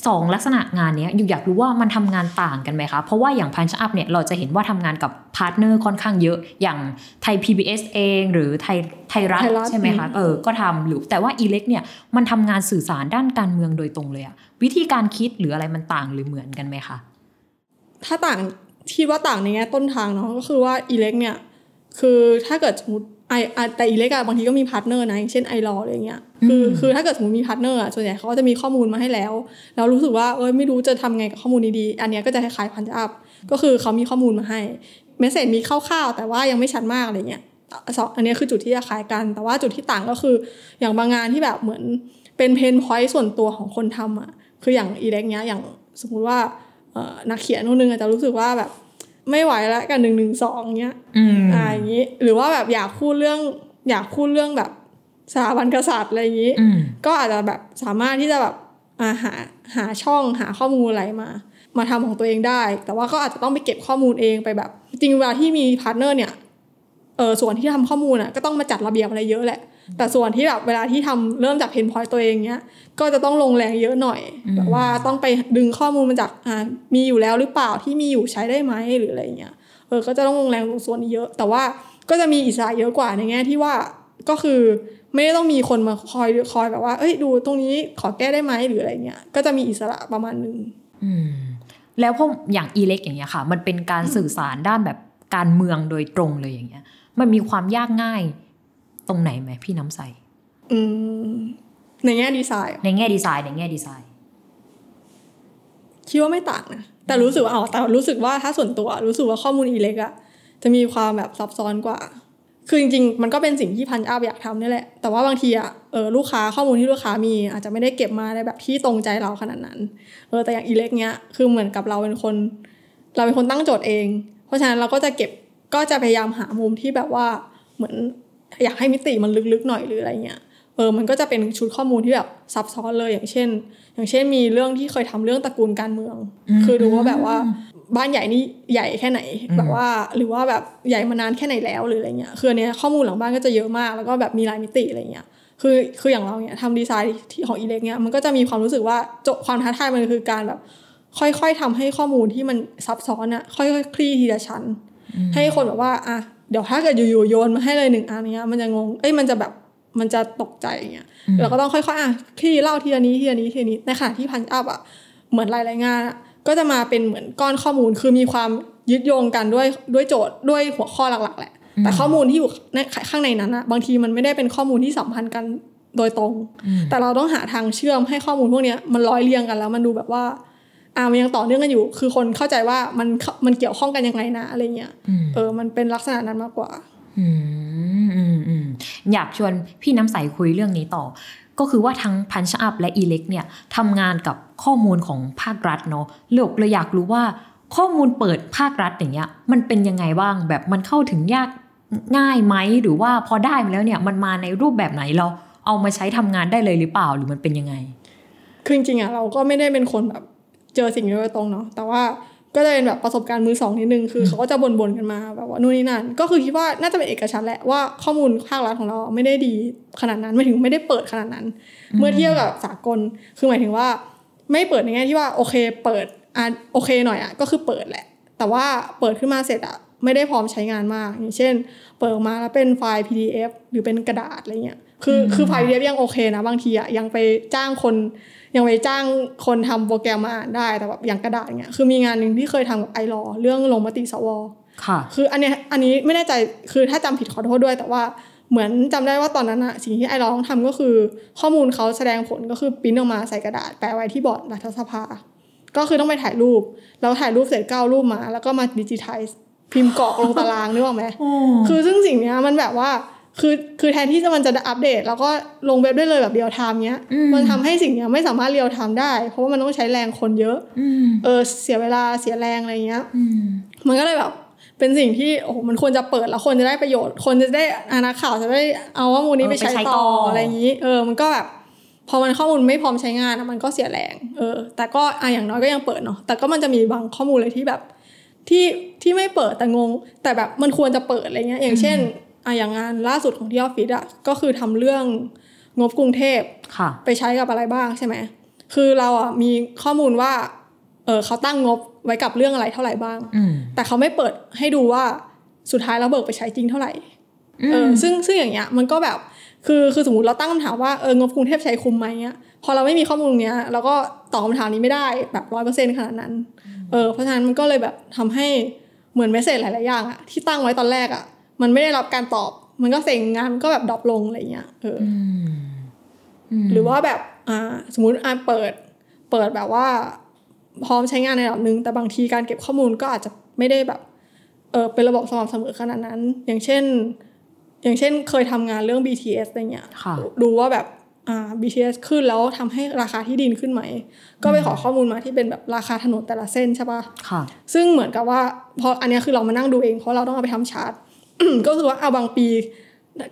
สองลักษณะงานเนี้ยอยู่อยากรู้ว่ามันทำงานต่างกันไหมคะ เพราะว่าอย่าง Punch Up เนี่ยเราจะเห็นว่าทำงานกับ partner ค่อนข้างเยอะอย่างไทย PBS เอง หรือไทยไทยรัฐไทยรัฐใช่ไหมคะเออก็ทำหรือแต่ว่า e l e c เนี่ยมันทำงานสื่อสารด้านการเมืองโดยตรงเลยอะวิธีการคิดหรืออะไรมันต่างหรือเหมือนกันไหมคะถ้าต่างคิดว่าต่างในแง่ต้นทางเนาะก็คือว่า ELECT เนี่ยคือถ้าเกิดสมมติ ไออะแต่ ELECT อะบางทีก็มี partner นะอย่างเช่น iLaw อะไรเงี้ยคือคือถ้าเกิดสมมติมี partner อะส่วนใหญ่เขาก็จะมีข้อมูลมาให้แล้วแล้วรู้สึกว่าเอ้ยไม่รู้จะทำไงกับข้อมูลนี้ดีอันเนี้ยก็จะคล้ายๆ Punch Upก็คือเขามีข้อมูลมาให้เมสเซจมีคร่าวๆแต่ว่ายังไม่ชัดมากอะไรเงี้ยสองอันเนี้ยคือจุดที่จะคล้ายกัน แต่ว่าจุดที่ต่างก็คือ อย่างบางงานที่แบบเหมือนเป็นเพนพอยต์ส่วนตัวของคนทำอะคืออย่างอีเล็กเนี้ยอย่างสมมุติว่าเอ่อนักเขียนคนหนึงอาจจะรู้สึกว่าแบบ ไม่ไหวแล้วกับหนึ่งหนึ่งสองเนี้ยอืมอ่าอย่างนี้หรือว่าแบบอยากพูดเรื่อง อยากพูดเรื่องแบบสถาบันกษัตริย์อะไรอย่างนี้อืมก็อาจจะแบบสามารถที่จะแบบอ่าหาหาช่องหาข้อมูลอะไรมา มาทำของตัวเองได้ แต่ว่าก็อาจจะต้องไปเก็บข้อมูลเองไปแบบ จริงเวลาที่มี partner เนี่ยเออส่วนที่ทำข้อมูลอะก็ต้องมาจัดระเบียบอะไรเยอะแหละ แต่ส่วนที่แบบเวลาที่ทำเริ่มจาก pain point ตัวเองเนี้ย ก็จะต้องลงแรงเยอะหน่อยอืมแบบว่าต้องไปดึงข้อมูลมาจากอ่ามีอยู่แล้วหรือเปล่าที่มีอยู่ใช้ได้ไหมหรืออะไรเงี้ยเออก็จะต้องลงแรงลงส่วนนี้เยอะ แต่ว่าก็จะมีอิสระเยอะกว่าในแง่ที่ว่าก็คือไม่ได้ต้องมีคนมาคอยคอยแบบว่า เอ้ยดูตรงนี้ขอแก้ได้ไหมหรืออะไรเงี้ย ก็จะมีอิสระประมาณหนึ่งอืมแล้วพวกอย่างอีเล็กอย่างเงี้ยค่ะ มันเป็นการสื่อสารด้านแบบการเมืองโดยตรงเลยอย่างเงี้ย มันมีความยากง่ายต รงไหนไหมพี่น้ำใสอืมในแง่ดีไซน์อะในแง่ดีไซน์ในแง่ดีไซน์คิดว่าไม่ต่างนะแต่รู้สึกว่าอ๋อแต่รู้สึกว่าถ้าส่วนตัว รู้สึกว่าข้อมูลอีเล็กอะจะมีความแบบซับซ้อนกว่า คือจริงๆ มันก็เป็นสิ่งที่พันอัพอยากทำนี่แหละ แต่ว่าบางทีอะเออลูกค้าข้อมูลที่ลูกค้ามี อาจจะไม่ได้เก็บมาในแบบที่ตรงใจเราขนาดนั้น เออแต่อย่างอีเล็กเนี้ยคือเหมือนกับเราเป็นคน เราเป็นคนตั้งโจทย์เอง เพราะฉะนั้นเราก็จะเก็บก็จะพยายามหามุมที่แบบว่าเหมือน อยากให้มิติมันลึกๆหน่อยหรืออะไรเงี้ยเออมันก็จะเป็นชุดข้อมูลที่แบบซับซ้อนเลยอย่างเช่น อย่างเช่นมีเรื่องที่เคยทำเรื่องตระกูลการเมืองอืมคือดูว่าแบบว่าบ้านใหญ่นี่ใหญ่แค่ไหนอืมแบบว่าหรือว่าแบบใหญ่มานานแค่ไหนแล้วหรืออะไรเงี้ยคืออันเนี้ยข้อมูลหลังบ้านก็จะเยอะมาก แล้วก็แบบมีหลายมิติอะไรเงี้ยคือคืออย่างเราเนี่ยทำดีไซน์ที่ของอีเล็กเนี่ยมันก็จะมีความรู้สึกว่าโจทย์ความท้าทายมันคือการแบบ ค่อยๆทำให้ข้อมูลที่มันซับซ้อนอะค่อยๆคลี่ทีละชั้น ให้คนแบบว่าอะ เดี๋ยวถ้าเกิดอยู่ๆโยนมาให้เลยหนึ่งอันเนี้ยมันจะงงเอ้ยมันจะแบบมันจะตกใจอย่างเงี้ยอืมเราก็ต้องค่อยๆอะคลี่เล่าทีละนี้ทีละนี้ทีละนี้ในขณะที่พันอัพอะเหมือนรายงานอะก็จะมาเป็นเหมือนก้อนข้อมูลคือมีความยึดโยงกันด้วยด้วยโจทย์ด้วยหัวข้อหลักๆแหละ แต่ข้อมูลที่อยู่ในข้างในนั้นอะบางทีมันไม่ได้เป็นข้อมูลที่สัมพันธ์กันโดยตรงอืมแต่เราต้องหาทางเชื่อมให้ข้อมูลพวกเนี้ยมันร้อยเรียงกันแล้วมันดูแบบว่า อ่ามันยังต่อเนื่องกันอยู่ คือคนเข้าใจว่ามันมันเกี่ยวข้องกันยังไงนะอะไรเงี้ยอืมเออ มันเป็นลักษณะนั้นมากกว่าอืมอืมอืมอยากชวนพี่น้ำใสคุยเรื่องนี้ต่อ ก็คือว่าทั้งพันช์อัพและอีเล็กเนี่ยทำงานกับข้อมูลของภาครัฐเนาะเลือกเลยอยากรู้ว่าข้อมูลเปิดภาครัฐอย่างเงี้ย มันเป็นยังไงบ้างแบบมันเข้าถึงยากง่ายไหมหรือว่าพอได้มาแล้วเนี่ยมันมาในรูปแบบไหนเราเอามาใช้ทำงานได้เลยหรือเปล่าหรือมันเป็นยังไง คือจริงๆอะเราก็ไม่ได้เป็นคนแบบ เจอสิ่งนี้โดยตรงเนาะแต่ว่าก็จะเป็นแบบประสบการณ์มือสองนิดนึงคือเขาก็จะบ่นๆกันมาแบบว่านู่นนี่นั่นก็คือคิดว่าน่าจะเป็นเอกฉันท์แหละว่าข้อมูลภาครัฐของเราไม่ได้ดีขนาดนั้นไม่ถึงไม่ได้เปิดขนาดนั้น เมื่อเทียบกับสากลคือหมายถึงว่า ไม่เปิดในแง่ที่ว่าโอเคเปิดอะโอเคหน่อยอะก็คือเปิดแหละ แต่ว่าเปิดขึ้นมาเสร็จอะไม่ได้พร้อมใช้งานมาก อย่างเช่น เปิดออกมาแล้วเป็นไฟล์ PDF หรือเป็นกระดาษอะไรเงี้ย คือคือไฟล์ PDF ยังโอเคนะ บางทีอะยังไปจ้างคนยังไปจ้างคนทำโปรแกรมมาอ่านได้แต่แบบอย่างกระดาษเงี้ยคือมีงานหนึ่งที่เคยทำกับไอรอเรื่องลงมติสวค่ะ คืออันเนี้ยอันนี้ไม่แน่ใจคือถ้าจำผิดขอโทษด้วย แต่ว่าเหมือนจำได้ว่าตอนนั้นอะสิ่งที่ iLaw ต้องทำก็คือ ข้อมูลเขาแสดงผลก็คือปริ้นออกมาใส่กระดาษแปะไว้ที่บอร์ดรัฐสภา ก็คือต้องไปถ่ายรูป แล้วถ่ายรูปเสร็จก็เอารูปมา แล้วก็มาดิจิทัลพิมพ์กรอกลงตารางนึกออกไหมคือซึ่งสิ่งเนี้ยมันแบบว่า คือคือแทนที่จะมันจะอัปเดต แล้วก็ลงเว็บได้เลยแบบ real-time เนี้ยอืมมันทำให้สิ่งเนี้ยไม่สามารถ real-time ได้ เพราะว่ามันต้องใช้แรงคนเยอะอืมเออเสียเวลาเสียแรงอะไรเงี้ยอืมมันก็เลยแบบเป็นสิ่งที่โอ้โหมันควรจะเปิดแล้วคนจะได้ประโยชน์ คนจะได้อานักข่าวจะได้เอาข้อมูลนี้เออไปใช้ไปใช้ต่ต่อออะไรอย่างนี้ เออมันก็แบบพอมันข้อมูลไม่พร้อมใช้งานอะมันก็เสียแรง เออ แต่ก็อะอย่างน้อยก็ยังเปิดเนาะแต่ก็มันจะมีบางข้อมูลเลยที่แบบที่ที่ไม่เปิดแต่งง แต่แบบมันควรจะเปิดอะไรเงี้ย อย่างเช่น อะอย่างงานล่าสุดของที่ออฟฟิศอะก็คือทำเรื่องงบกรุงเทพค่ะ ไปใช้กับอะไรบ้างใช่ไหมคือเราอะมีข้อมูลว่าเออเขาตั้งงบไว้กับเรื่องอะไรเท่าไหร่บ้างอืมแต่เขาไม่เปิดให้ดูว่าสุดท้ายเราเบิกไปใช้จริงเท่าไหร่เออซึ่งซึ่งอย่างเงี้ยมันก็แบบคือคือสมมติเราตั้งคำถามว่าเอองบกรุงเทพใช้คุ้มไหมเงี้ยพอเราไม่มีข้อมูลตรงเนี้ยเราก็ตอบคำถามนี้ไม่ได้แบบร้อยเปอร์เซ็นขนาดนั้นเออเพราะฉะนั้นมันก็เลยแบบทำให้เหมือน message หลาย ๆ อย่างอะที่ตั้งไว้ตอนแรกอะ มันไม่ได้รับการตอบ มันก็เซ็งงานมันก็แบบ drop ลงอะไรเงี้ยเอออืมมหรือว่าแบบอ่าสมมุติอ่าเปิด เปิดแบบว่า พร้อมใช้งานในระดับหนึ่งแต่บางทีการเก็บข้อมูลก็อาจจะไม่ได้แบบเออเป็นระบบสม่ำเสมอขนาดนั้น อย่างเช่น อย่างเช่นเคยทำงานเรื่อง BTS อะไรเงี้ยค่ะดูว่าแบบอ่า BTS ขึ้นแล้วทำให้ราคาที่ดินขึ้นไหม ก็ไปขอข้อมูลมาที่เป็นแบบราคาถนนแต่ละเส้นใช่ปะค่ะ ซึ่งเหมือนกับว่าพออันเนี้ยคือเรามานั่งดูเองเพราะเราต้องเอาไปทำชาร์ต ก็รู้สึกว่าเอาบางปี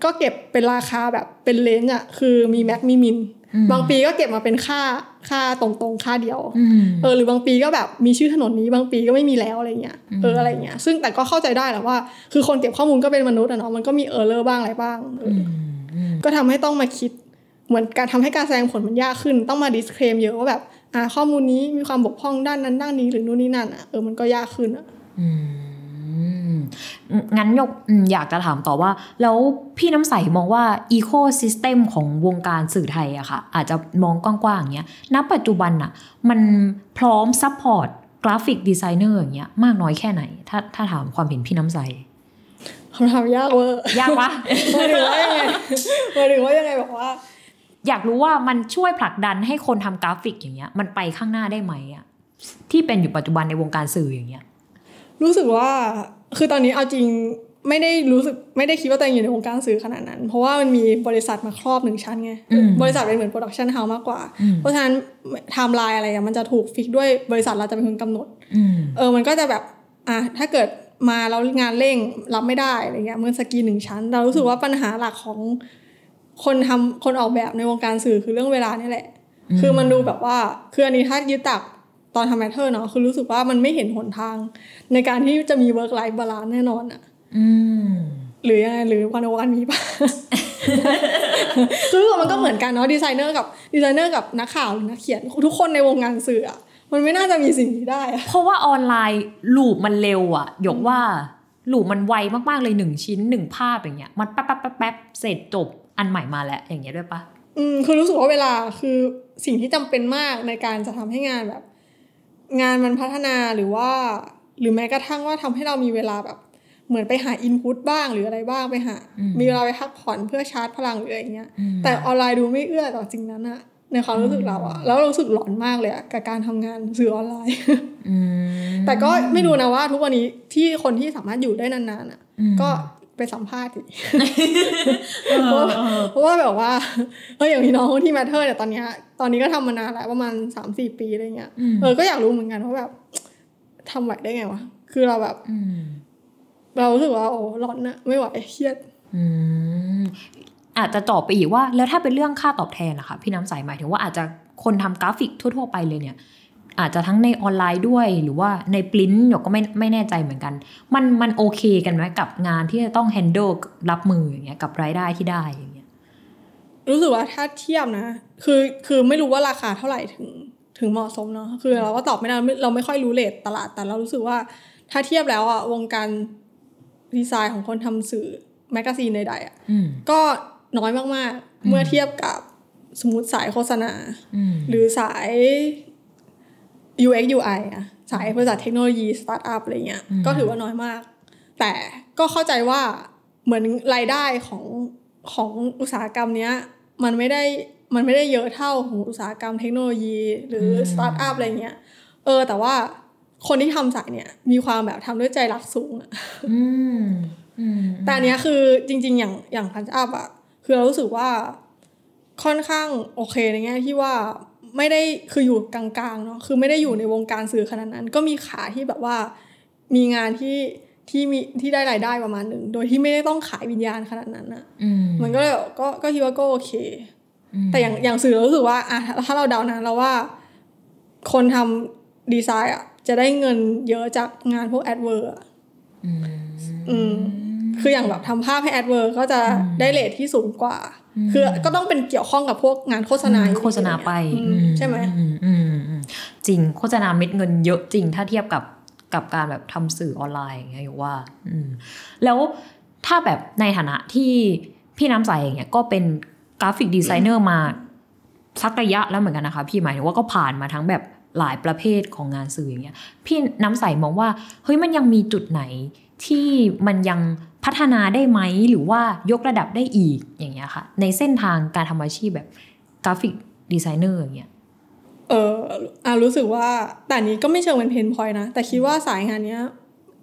ก็เก็บเป็นราคาแบบเป็น range อะคือมี max มี min อืมบางปีก็เก็บมาเป็นค่าค่าตรงๆค่าเดียวอืมเออหรือบางปีก็แบบมีชื่อถนนนี้บางปีก็ไม่มีแล้วอะไรเงี้ยอืมเอออะไรเงี้ยซึ่งแต่ก็เข้าใจได้แหละว่า คือคนเก็บข้อมูลก็เป็นมนุษย์อะเนาะมันก็มี error บ้างอะไรบ้างเออออืมก็ทำให้ต้องมาคิด เหมือนการทำให้การแสดงผลมันยากขึ้น ต้องมา disclaim เยอะว่าแบบอ่าข้อมูลนี้มีความบกพร่องด้านนั้นด้านนี้หรือนู่นนี่นั่นอะเออมันก็ยากขึ้นอะอืม งั้นหยกอืมอยากจะถามต่อว่า แล้วพี่น้ำใสมองว่าอีโค y ิสเต็มของวงการสื่อไทยอะค่ะ อาจจะมองกว้างๆอย่างเงี้ยณปัจจุบันอะมันพร้อม support graphic designer อย่างเงี้ยมากน้อยแค่ไหน ถ้าถ้าถามความเห็นพี่น้ำใสคำถามยากเวอร์ยากปะหมายถึงว่ายังไงหมายถึงว่ายังไงแบบว่า อยากรู้ว่ามันช่วยผลักดันให้คนทำกราฟิกอย่างเงี้ย มันไปข้างหน้าได้ไหมอะที่เป็นอยู่ปัจจุบันในวงการสื่ออย่างเงี้ย รู้สึกว่าคือตอนนี้เอาจริงไม่ได้รู้สึกไม่ได้คิดว่าตัวเองอยู่ในวงการสื่อขนาดนั้น เพราะว่ามันมีบริษัทมาครอบหนึ่งชั้นไงอืมบริษัทเป็นเหมือน production house มากกว่าอืมเพราะฉะนั้นไทม์ไลน์อะไรอะมันจะถูก fix ด้วยบริษัทเราจะเป็นคนกำหนดอืมเออมันก็จะแบบอะถ้าเกิดมาแล้วงานเร่งรับไม่ได้อะไรเงี้ยเหมือนหนึ่งชั้น เรารู้สึกว่าปัญหาหลักของคนทำคนออกแบบในวงการสื่อคือเรื่องเวลานี่แหละอืมคือมันดูแบบว่าคืออันนี้ถ้ายึดจาก ตอนทำแมทเทอร์เนาะคือรู้สึกว่ามันไม่เห็นหนทาง ในการที่จะมี work life balance แน่นอนอะอืมหรือยังไงหรือวันวันมีปะคือรู้สึกว่ามันก็เหมือนกันเนาะดีไซเนอร์กับดีไซเนอร์กับนักข่าวหรือนักเขียนทุกคนในวงการสื่ออะมันไม่น่าจะมีสิ่งนี้ได้อะเพราะว่าออนไลน์ loop มันเร็วอะหยกว่า loop มันไวมากๆเลยหนึ่งชิ้นหนึ่งภาพอย่างเงี้ยมันแป๊บแป๊บแป๊บแป๊บเสร็จจบอันใหม่มาแล้วอย่างเงี้ยด้วยปะอืมคือรู้สึกว่าเวลาคือสิ่งที่จำเป็นมากในการจะทำให้งานแบบ งานมันพัฒนาหรือว่า หรือแม้กระทั่งว่าทำให้เรามีเวลาแบบ เหมือนไปหาอินพุตบ้างหรืออะไรบ้างไปหา มีเวลาไปพักผ่อนเพื่อชาร์จพลังหรืออะไรเงี้ย แต่ออนไลน์ดูไม่เอื้อต่อสิ่งนั้นอะในความรู้สึกเราอะแล้วเรารู้สึกหลอนมากเลยอะกับการทำงานสื่อออนไลน์อืมแต่ก็ไม่รู้นะว่าทุกวันนี้ที่คนที่สามารถอยู่ได้นานๆอะอืมก็ ไปสัมภาษณ์ดิเพราะว่าเพราะว่าแบบว่าเอออย่างพี่น้องที่แมทเทอร์เนี่ยตอนเนี้ยตอนนี้ก็ทำมานานแล้วประมาณสามสี่ปีอะไรเงี้ยอืมเออก็อยากรู้เหมือนกันว่าแบบทำไหวได้ไงวะคือเราแบบอืมเรารู้สึกว่าโอ้ร้อนนะไม่ไหวเครียดอืมอาจจะตอบไปอีกว่า แล้วถ้าเป็นเรื่องค่าตอบแทนล่ะคะพี่น้ำใสหมายถึงว่าอาจจะคนทำกราฟิกทั่ว ๆ ไปเลยเนี่ย อาจจะทั้งในออนไลน์ด้วย หรือว่าในปริ้นหยกก็ไม่ไม่แน่ใจเหมือนกัน มันมันโอเคกันไหมกับงานที่จะต้อง handle รับมืออย่างเงี้ยกับรายได้ที่ได้อย่างเงี้ยรู้สึกว่าถ้าเทียบนะ คือคือไม่รู้ว่าราคาเท่าไหร่ถึงถึงเหมาะสมเนาะคือเราก็ตอบไม่ได้ไม่เราไม่ค่อยรู้ rate ตลาดแต่เรารู้สึกว่าถ้าเทียบแล้วอะวงการดีไซน์ของคนทำสื่อแมกกาซีนใดๆอะอืมก็น้อยมากๆ เมื่อเทียบกับสมมติสายโฆษณาอืมหรือสาย UX UI อะสายบริษัทเทคโนโลยีสตาร์ทอัพอะไรเงี้ยอืมก็ถือว่าน้อยมาก แต่ก็เข้าใจว่าเหมือนรายได้ของของอุตสาหกรรมเนี้ยมันไม่ได้มันไม่ได้เยอะเท่าของอุตสาหกรรมเทคโนโลยี หรือสตาร์ทอัพอะไรเงี้ยเออ แต่ว่าคนที่ทำสายเนี่ย มีความแบบทำด้วยใจรักสูงอะอืมอืมแต่อันเนี้ยคือจริง ๆ อย่างอย่างพันอัพอะคือเรารู้สึกว่าค่อนข้างโอเคในแง่ที่ว่า ไม่ได้คืออยู่กลางๆเนาะคือไม่ได้อยู่ในวงการสื่อขนาดนั้น ก็มีขาที่แบบว่ามีงานที่ที่มีที่ได้รายได้ประมาณหนึ่งโดยที่ไม่ได้ต้องขายวิญญาณขนาดนั้นอะอืมมันก็เลยแบบก็ก็คิดว่าก็โอเคอืมแต่อย่างอย่างสื่อเรารู้สึกว่าอะถ้าเราเดานะเราว่า คนทำดีไซน์อะจะได้เงินเยอะจากงานพวก advert อะอืมอืมคืออย่างแบบทำภาพให้ advert ก็จะได้ rate ที่สูงกว่า คือก็ต้องเป็นเกี่ยวข้องกับพวกงานโฆษณาอยู่ดีโฆษณาไปอืมอืมใช่ไหมอืมอืมอืมจริงโฆษณาเม็ดเงินเยอะจริง ถ้าเทียบกับกับการแบบทำสื่อออนไลน์อย่างเงี้ยหยกว่าอืมแล้วถ้าแบบในฐานะที่พี่น้ำใสอย่างเงี้ยก็เป็นกราฟิกดีไซเนอร์มาสักระยะแล้วเหมือนกันนะคะ พี่หมายถึงว่าก็ผ่านมาทั้งแบบหลายประเภทของงานสื่ออย่างเงี้ยพี่น้ำใสมองว่าเฮ้ยมันยังมีจุดไหนที่มันยัง พัฒนาได้ไหมหรือว่ายกระดับได้อีกอย่างเงี้ยค่ะ ในเส้นทางการทำอาชีพแบบกราฟิกดีไซเนอร์อย่างเงี้ยเอออะรู้สึกว่าแต่อันนี้ก็ไม่เชิงเป็น pain point นะ แต่คิดว่าสายงานเนี้ย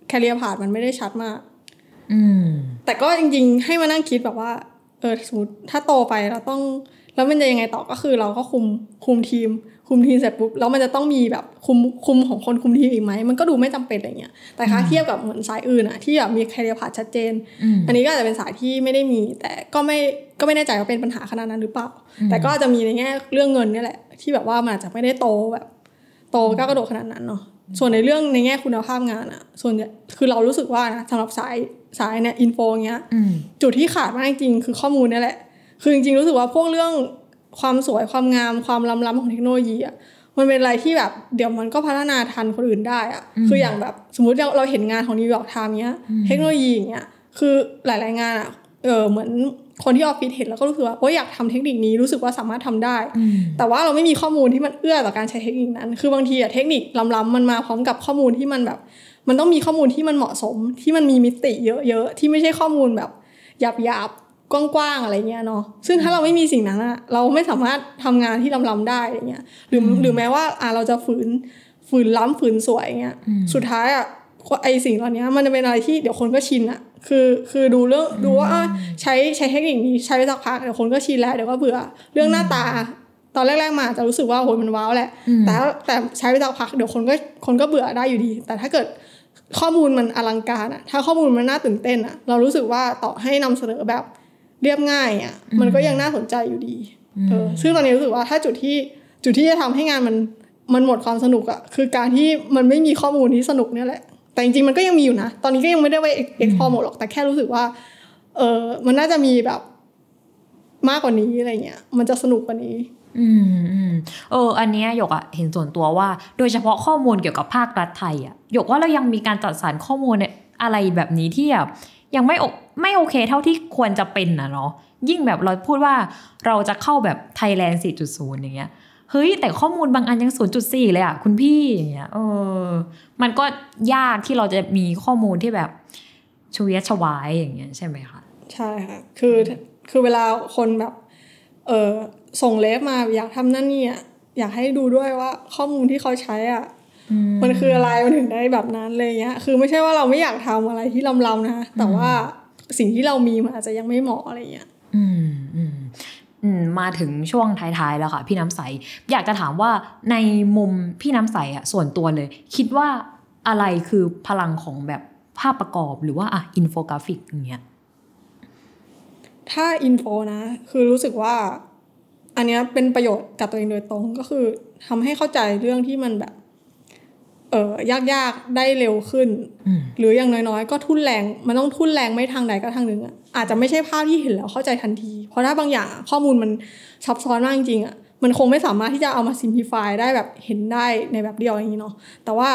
career path มันไม่ได้ชัดมาก อืม แต่ก็จริงๆ ให้มานั่งคิดแบบว่า เออสมมติถ้าโตไปเราต้อง แล้วมันจะยังไงต่อก็คือเราก็คุมคุมทีม คุมทีมเสร็จปุ๊บแล้วมันจะต้องมีแบบคุมคุมของคนคุมทีมอีกไหมมันก็ดูไม่จำเป็นอะไรเงี้ยแต่ถ้าเทียบกับเหมือนสายอื่นอะที่แบบมี career path ชัดเจนอืมอันนี้ก็อาจจะเป็นสายที่ไม่ได้มี แต่ก็ไม่ก็ไม่แน่ใจว่าเป็นปัญหาขนาดนั้นหรือเปล่า แต่ก็จะมีในแง่เรื่องเงินเนี่ยแหละ ที่แบบว่ามันอาจจะไม่ได้โตแบบ โตก้าวกระโดดขนาดนั้นเนาะส่วนในเรื่องในแง่คุณภาพงานอะส่วนใหญ่คือเรารู้สึกว่านะสำหรับสายสายเนี่ย infoเงี้ยอืมจุดที่ขาดมากจริงๆคือข้อมูลเนี่ยแหละ คือจริงๆรู้สึกว่าพวกเรื่อง ความสวยความงามความล้ำๆของเทคโนโลยีอะมันเป็นอะไรที่แบบเดี๋ยวมันก็พัฒนาทันคนอื่นได้อะคืออย่างแบบสมมติเราเราเห็นงานของนิวยอร์กไทม์เนี้ย เทคโนโลยีอย่างเงี้ยคือหลาย ๆ งานอะเออเหมือนคนที่ออฟฟิศเห็นแล้วก็รู้สึกว่าโอ้ยอยากทำเทคนิคนี้รู้สึกว่าสามารถทำได้อืมแต่ว่าเราไม่มีข้อมูลที่มันเอื้อต่อการใช้เทคนิคนั้น คือบางทีอะเทคนิคล้ำๆมันมาพร้อมกับข้อมูลที่มันแบบ มันต้องมีข้อมูลที่มันเหมาะสมที่มันมีมิติเยอะๆที่ไม่ใช่ข้อมูลแบบหยาบๆ กว้างๆอะไรเงี้ยเนาะซึ่งถ้าเราไม่มีสิ่งนั้นอะเราไม่สามารถทำงานที่ล้ำๆได้อะไรเงี้ยหรือหรือแม้ว่าอะเราจะฝืนฝืนล้ำฝืนสวยเงี้ยสุดท้ายอะไอสิ่งเหล่านี้มันจะเป็นอะไรที่เดี๋ยวคนก็ชินอะคือคือดูเรื่องดูว่าอะใช้ใช้เทคนิคนี้ใช้ไปสักพักเดี๋ยวคนก็ชินแล้วเดี๋ยวก็เบื่อเรื่องหน้าตา ตอนแรก ๆ มาจะรู้สึกว่าโหยมันว้าวแหละ แต่ถ้าแต่ใช้ไปสักพักเดี๋ยวคนก็คนก็เบื่อได้อยู่ดี แต่ถ้าเกิดข้อมูลมันอลังการอะถ้าข้อมูลมันน่าตื่นเต้นอะเรารู้สึกว่าต่อให้นำเสนอแบบ เรียบง่ายอะมันก็ยังน่าสนใจอยู่ดีเออซึ่งตอนนี้รู้สึกว่าถ้าจุดที่จุดที่จะทำให้งานมันมันหมดความสนุกอะคือการที่มันไม่มีข้อมูลที่สนุกเนี่ยแหละ แต่จริงๆมันก็ยังมีอยู่นะ ตอนนี้ก็ยังไม่ได้ไปเอ็กพอหมดหรอกแต่แค่รู้สึกว่า เออมันน่าจะมีแบบมากกว่านี้อะไรเงี้ย มันจะสนุกกว่านี้ อืมอืมเออ อันเนี้ยหยกอะเห็นส่วนตัวว่า โดยเฉพาะข้อมูลเกี่ยวกับภาครัฐไทยอะหยกว่าเรายังมีการจัดสรรข้อมูลเนี่ยอะไรแบบนี้ที่แบบ ยังไม่โอไม่โอเคเท่าที่ควรจะเป็นนะเนาะยิ่งแบบเราพูดว่าเราจะเข้าแบบไทยแลนด์ 4.0 อย่างเงี้ยเฮ้ย แต่ข้อมูลบางอันยัง 0.4 เลยอะคุณพี่อย่างเงี้ยเออ มันก็ยากที่เราจะมีข้อมูลที่แบบชวียชวายอย่างเงี้ยใช่ไหมคะใช่ค่ะคือคือเวลาคนแบบเออส่งเลฟมาอยากทำนั่นนี่อะอยากให้ดูด้วยว่าข้อมูลที่เขาใช้อะ มันคืออะไรมันถึงได้แบบนั้นเลยเงี้ย คือไม่ใช่ว่าเราไม่อยากทำอะไรที่ล้ำๆนะแต่ว่าสิ่งที่เรามีมันอาจจะยังไม่เหมาะอะไรเงี้ยอืมอืมอืมมาถึงช่วงท้ายๆแล้วค่ะ พี่น้ำใส อยากจะถามว่าในมุมพี่น้ำใสอะส่วนตัวเลย คิดว่าอะไรคือพลังของแบบภาพประกอบหรือว่าอะอินโฟกราฟิกอย่างเงี้ยถ้า info นะ คือรู้สึกว่า อันเนี้ยเป็นประโยชน์กับตัวเองโดยตรงก็คือทำให้เข้าใจเรื่องที่มันแบบ เออยากๆได้เร็วขึ้นอืมหรืออย่างน้อยๆ ก็ทุ่นแรงมันต้องทุ่นแรงไม่ทางใดก็ทางหนึ่งอะอาจจะไม่ใช่ภาพที่เห็นแล้วเข้าใจทันที เพราะถ้าบางอย่างอะข้อมูลมันซับซ้อนมากจริงๆอะมันคงไม่สามารถที่จะเอามาซิมพลิฟายได้แบบเห็นได้ในแบบเดียวอย่างนี้เนาะแต่ว่า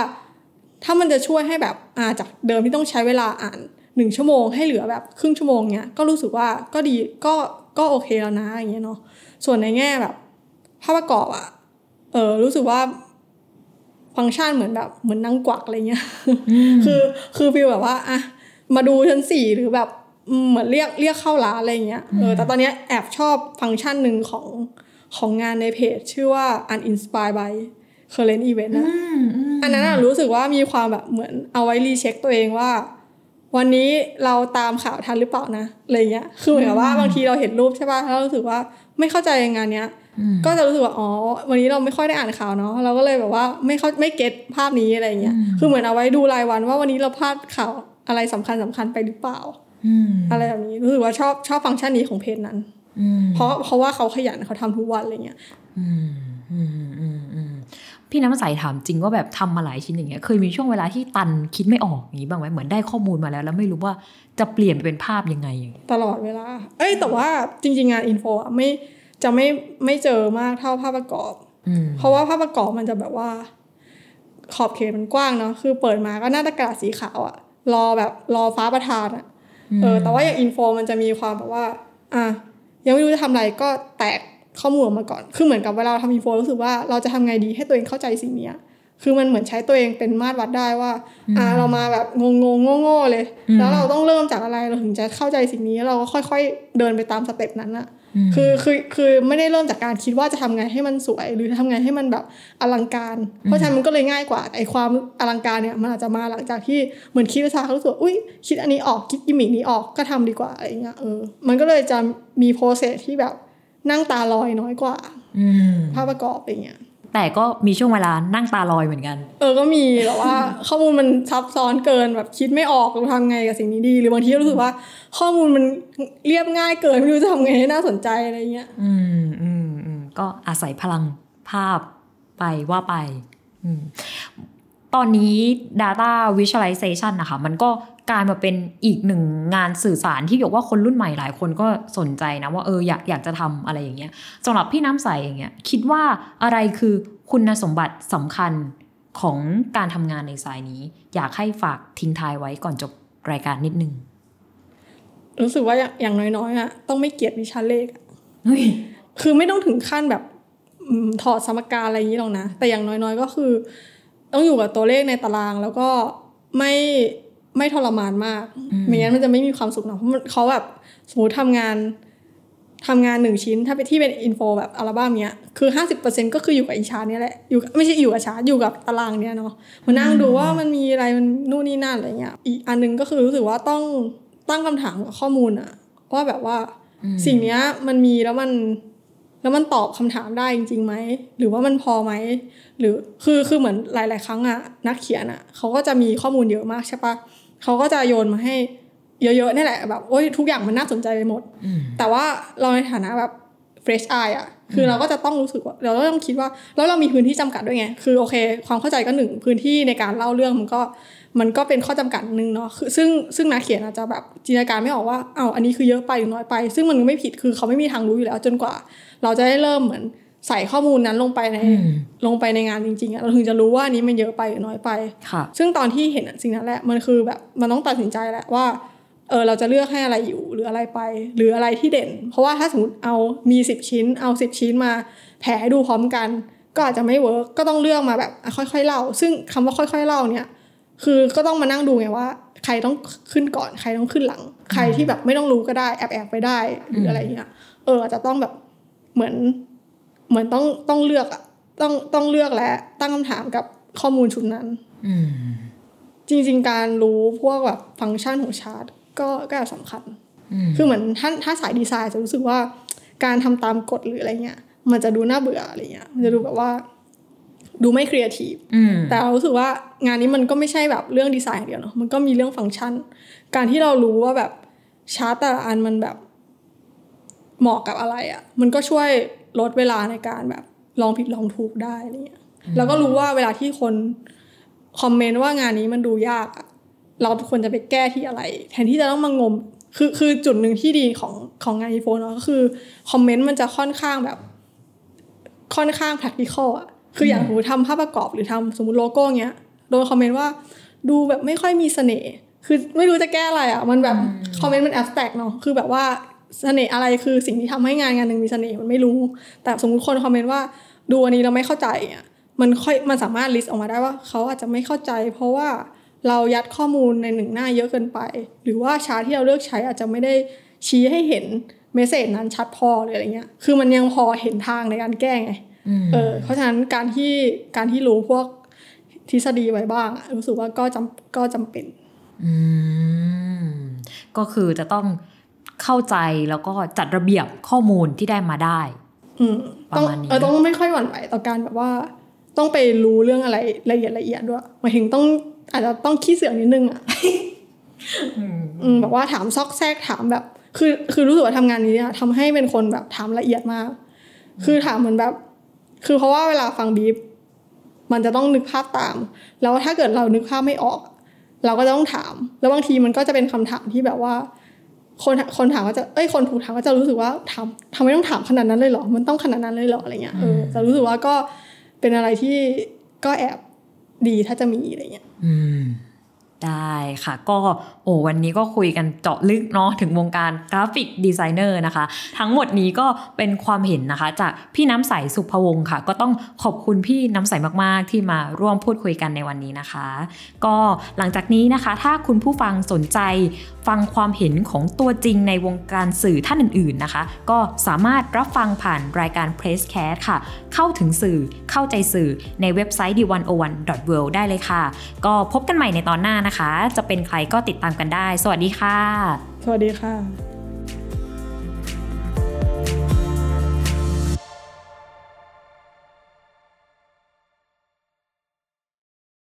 ถ้ามันจะช่วยให้แบบอ่าจากเดิมที่ต้องใช้เวลาอ่านหนึ่งชั่วโมงให้เหลือแบบครึ่งชั่วโมงเนี้ยก็รู้สึกว่าก็ดีก็ก็โอเคแล้วนะอย่างเงี้ยเนาะส่วนในแง่แบบภาพประกอบอะเออรู้สึกว่า ฟังก์ชันเหมือนแบบเหมือนนั่งกวักอะไรเงี้ยคือคือฟีลแบบว่าอะมาดูชั้นสี่หรือแบบอืมเหมือนเรียกเรียกเข้าร้านอะไรเงี้ยเออแต่ตอนเนี้ยแอบชอบฟังก์ชันหนึ่งของของงานในเพจ ชื่อว่า uninspired by current event นะอันนั้นอะรู้สึกว่ามีความแบบเหมือนเอาไว้รีเช็คตัวเองว่า วันนี้เราตามข่าวทันหรือเปล่านะอะไรเงี้ยคือเหมือนกับว่าบางทีเราเห็นรูปใช่ป่ะแล้วเรารู้สึกว่าไม่เข้าใจงานเนี้ย ก็จะรู้สึกว่าอ๋อวันนี้เราไม่ค่อยได้อ่านข่าวเนาะเราก็เลยแบบว่าไม่เข้าไม่เก็ตภาพนี้อะไรเงี้ยคือเหมือนเอาไว้ดูรายวันว่าวันนี้เราพลาดข่าวอะไรสำคัญสำคัญไปหรือเปล่าอืมอะไรแบบนี้รู้สึกว่าชอบชอบฟังก์ชันนี้ของเพจนั้นอืมเพราะเพราะว่าเขาขยันเขาทำทุกวันอะไรเงี้ยอืมอืมอืมอืมพี่น้ำใสถามจริงว่าแบบทำมาหลายชิ้นอย่างเงี้ยเคยมีช่วงเวลาที่ตันคิดไม่ออกอย่างนี้บ้างไหมเหมือนได้ข้อมูลมาแล้ว แล้วไม่รู้ว่าจะเปลี่ยนไปเป็นภาพยังไงอย่างเงี้ยตลอดเวลา เอ้ยแต่ว่าจริง ๆ งานอินโฟอะไม่ จะไม่ไม่เจอมากเท่าภาพประกอบอืมเพราะว่าภาพประกอบมันจะแบบว่า ขอบเขตมันกว้างเนาะคือเปิดมาก็หน้าตากระดาษสีขาวอะรอแบบรอฟ้าประทานอะเออแต่ว่าอย่างอินโฟมันจะมีความแบบว่า อะยังไม่รู้จะทำอะไรก็แตกข้อมูลออกมาก่อน คือเหมือนกับเวลาเราทำอินโฟรู้สึกว่าเราจะทำไงดีให้ตัวเองเข้าใจสิ่งเนี้ยคือมันเหมือนใช้ตัวเองเป็นมาตรวัดได้ว่า อ่าเรามาแบบงงงๆโง่ๆเลย แล้วเราต้องเริ่มจากอะไรเราถึงจะเข้าใจสิ่งนี้เราก็ค่อย ๆ เดินไปตามสเต็ปนั้นอะ คือคือคือไม่ได้เริ่มจากการคิดว่าจะทำไงให้มันสวย หรือทำไงให้มันแบบอลังการ เพราะฉะนั้นมันก็เลยง่ายกว่าไอความอลังการเนี่ยมันอาจจะมาหลังจากที่เหมือนคิดวิชาเขารู้สึกว่าอุ้ยคิดอันนี้ออกคิดกิมมิกนี้ออกก็ทำดีกว่าอะไรเงี้ยเออมันก็เลยจะมีโปรเซสที่แบบนั่งตาลอยน้อยกว่าอืมภาพประกอบอะไรเงี้ย แต่ก็มีช่วงเวลานั่งตาลอยเหมือนกัน เออก็มีแต่ว่า ข้อมูลมันซับซ้อนเกินแบบคิดไม่ออกจะทำไงกับสิ่งนี้ดี หรือบางทีก็รู้สึกว่า ข้อมูลมันเรียบง่ายเกินไม่รู้จะทำไงให้น่าสนใจอะไรเงี้ย อืมอืมอืมก็อาศัยพลังภาพไปว่าไป อืมตอนนี้ Data Visualization นะคะ มันก็ กลายมาเป็นอีกหนึ่งงานสื่อสารที่ยกว่าคนรุ่นใหม่หลายคนก็สนใจนะว่าเอออยากอยากจะทำอะไรอย่างเงี้ยสำหรับพี่น้ำใสอย่างเงี้ยคิดว่าอะไรคือคุณสมบัติสำคัญของการทำงานในสายนี้ อยากให้ฝากทิ้งท้ายไว้ก่อนจบรายการนิดนึง รู้สึกว่าอย่างอย่างน้อยๆอะต้องไม่เกลียดวิชาเลขอะเฮ้ยคือไม่ต้องถึงขั้นแบบอืมถอดสมการอะไรอย่างนี้หรอกนะ แต่อย่างน้อยๆก็คือ ต้องอยู่กับตัวเลขในตารางแล้วก็ไม่ ไม่ทรมานมากไม่งั้นมันจะไม่มีความสุขเนอะเพราะมันเขาแบบสมมติทำงานทำงานหนึ่งชิ้น ถ้าเป็นที่เป็นอินโฟแบบอัลบั้มเนี้ยคือห้าสิบเปอร์เซ็นก็คืออยู่กับอีชาร์ตเนี้ยแหละอยู่ไม่ใช่อยู่กับชาร์ตอยู่กับตารางเนี้ยเนาะมานั่งดูว่ามันมีอะไรมันนู่นนี่นั่นอะไรเงี้ยอีกอันหนึงก็คือรู้สึกว่าต้องตั้งคำถามกับข้อมูลอะว่าแบบว่าสิ่งเนี้ยมันมีแล้วมันแล้วมันตอบคำถามได้จริงๆไหมหรือว่ามันพอไหมหรือคือคือเหมือนหลาย ๆ ครั้งอะนักเขียนอะเขาก็จะมีข้อมูลเยอะมากใช่ปะ เขาก็จะโยนมาให้เยอะๆนี่แหละแบบโอ้ยทุกอย่างมันน่าสนใจไปหมด แต่ว่าเราในฐานะแบบ fresh eye อะคือเราก็จะต้องรู้สึกว่า เราก็ต้องคิดว่า แล้วเรามีพื้นที่จำกัดด้วยไง คือโอเค ความเข้าใจก็หนึ่งพื้นที่ในการเล่าเรื่องมันก็มันก็เป็นข้อจำกัดหนึ่งเนาะ คือซึ่งซึ่งนักเขียนอาจจะแบบจินตนาการไม่ออกว่าอ้าวอันนี้คือเยอะไปหรือน้อยไป ซึ่งมันไม่ผิดคือเขาไม่มีทางรู้อยู่แล้วจนกว่า เราจะได้เริ่มเหมือน ใส่ข้อมูลนั้นลงไปในอืมลงไปในงานจริงๆอะเราถึงจะรู้ว่าอันนี้มันเยอะไปหรือน้อยไปค่ะซึ่งตอนที่เห็นสิ่งนั้นแหละมันคือแบบมันต้องตัดสินใจแหละว่าเออเราจะเลือกให้อะไรอยู่หรืออะไรไป หรืออะไรที่เด่น เพราะว่าถ้าสมมติเอามีสิบชิ้น เอาสิบชิ้นมาแผ่ให้ดูพร้อมกัน ก็อาจจะไม่ work ก็ต้องเลือกมาแบบอะค่อยๆเล่า ซึ่งคำว่าค่อยๆเล่าเนี่ยคือก็ต้องมานั่งดูไงว่า ใครต้องขึ้นก่อนใครต้องขึ้นหลัง ใครที่แบบไม่ต้องรู้ก็ได้แอบแอบๆไปได้หรืออะไรเงี้ยเอออาจจะต้องแบบเหมือน เหมือนต้องต้องเลือกอะต้องต้องเลือกและตั้งคำถามกับข้อมูลชุดนั้นอืมจริง ๆ การรู้พวกแบบฟังก์ชันของชาร์ตก็ก็สำคัญอืมคือเหมือนถ้าถ้าสายดีไซน์จะรู้สึกว่า การทำตามกฎหรืออะไรเงี้ย มันจะดูน่าเบื่ออะไรเงี้ย มันจะดูแบบว่า ดูไม่ครีเอทีฟอืมแต่เรารู้สึกว่างานนี้มันก็ไม่ใช่แบบเรื่องดีไซน์อย่างเดียวเนาะมันก็มีเรื่องฟังก์ชัน การที่เรารู้ว่าแบบชาร์ตแต่ละอันมันแบบเหมาะกับอะไรอะ่ะ มันก็ช่วย ลดเวลาในการแบบลองผิดลองถูกได้อะไรเงี้ยแล้วก็รู้ว่าเวลาที่คน comment ว่างานนี้มันดูยากอะเราควรจะไปแก้ที่อะไร แทนที่จะต้องมางม คือคือจุดหนึ่งที่ดีของของงานอีโฟนเนาะก็คือคอมเมนต์มันจะค่อนข้างแบบ ค่อนข้าง practical อะคืออย่างสมมติทำภาพประกอบหรือทำสมมติโลโก้เงี้ยโดนคอมเมนต์ว่าดูแบบไม่ค่อยมีเสน่ห์คือไม่รู้จะแก้อะไรอะมันแบบคอมเมนต์มัน abstract เนาะคือแบบว่า เสน่ห์อะไรคือสิ่งที่ทำให้งานงานหนึ่งมีเสน่ห์มันไม่รู้ แต่สมมุติคนคอมเมนต์ว่าดูอันนี้เราไม่เข้าใจอะมันค่อยมันสามารถ list ออกมาได้ว่าเขาอาจจะไม่เข้าใจ เพราะว่าเรายัดข้อมูลในหนึ่งหน้าเยอะเกินไป หรือว่าชาร์ตที่เราเลือกใช้อาจจะไม่ได้ชี้ให้เห็นเมสเซจนั้นชัดพอหรืออะไรเงี้ย คือมันยังพอเห็นทางในการแก้ไง เออ เพราะฉะนั้นการที่การที่รู้พวกทฤษฎีไว้บ้างอะรู้สึกว่าก็จำก็จำเป็น อืม ก็คือจะต้อง เข้าใจแล้วก็จัดระเบียบข้อมูลที่ได้มาได้อืมประต้องมาณนี้เออต้องไม่ค่อยหวั่นไหวต่อการแบบว่า ต้องไปรู้เรื่องอะไรละเอียดละเอียดด้วยหมายถึงต้องอาจจะต้องขี้เสือกนิดนึงอะอืมแบบว่าถามซอกแซกถามแบบ คือคือรู้สึกว่าทำงานนี้อะทำให้เป็นคนแบบถามละเอียดมาก คือถามเหมือนแบบ คือเพราะว่าเวลาฟังบีฟมันจะต้องนึกภาพตาม แล้วถ้าเกิดเรานึกภาพไม่ออก เราก็จะต้องถาม แล้วบางทีมันก็จะเป็นคำถามที่แบบว่า คนคนถามก็จะเอ้ยคนถูกถามก็จะรู้สึกว่าถามทำไมต้องถามขนาดนั้นเลยเหรอ มันต้องขนาดนั้นเลยเหรออะไรเงี้ยเออจะรู้สึกว่าก็เป็นอะไรที่ก็แอบดีถ้าจะมีอะไรเงี้ยอืมได้ค่ะก็โอ้วันนี้ก็คุยกันเจาะลึกเนาะถึงวงการกราฟิกดีไซเนอร์นะคะ ทั้งหมดนี้ก็เป็นความเห็นนะคะ จากพี่น้ำใสสุภวงศ์ค่ะ ก็ต้องขอบคุณพี่น้ำใสมากๆ ที่มาร่วมพูดคุยกันในวันนี้นะคะ ก็หลังจากนี้นะคะ ถ้าคุณผู้ฟังสนใจฟังความเห็นของตัวจริงในวงการสื่อท่านอื่นๆนะคะ ก็สามารถรับฟังผ่านรายการ Presscast ค่ะ เข้าถึงสื่อเข้าใจสื่อในเว็บไซต์ d101.world ได้เลยค่ะ ก็พบกันใหม่ในตอนหน้านะคะ จะเป็นใครก็ติดตามกันได้ สวัสดีค่ะ สวัสดีค่ะ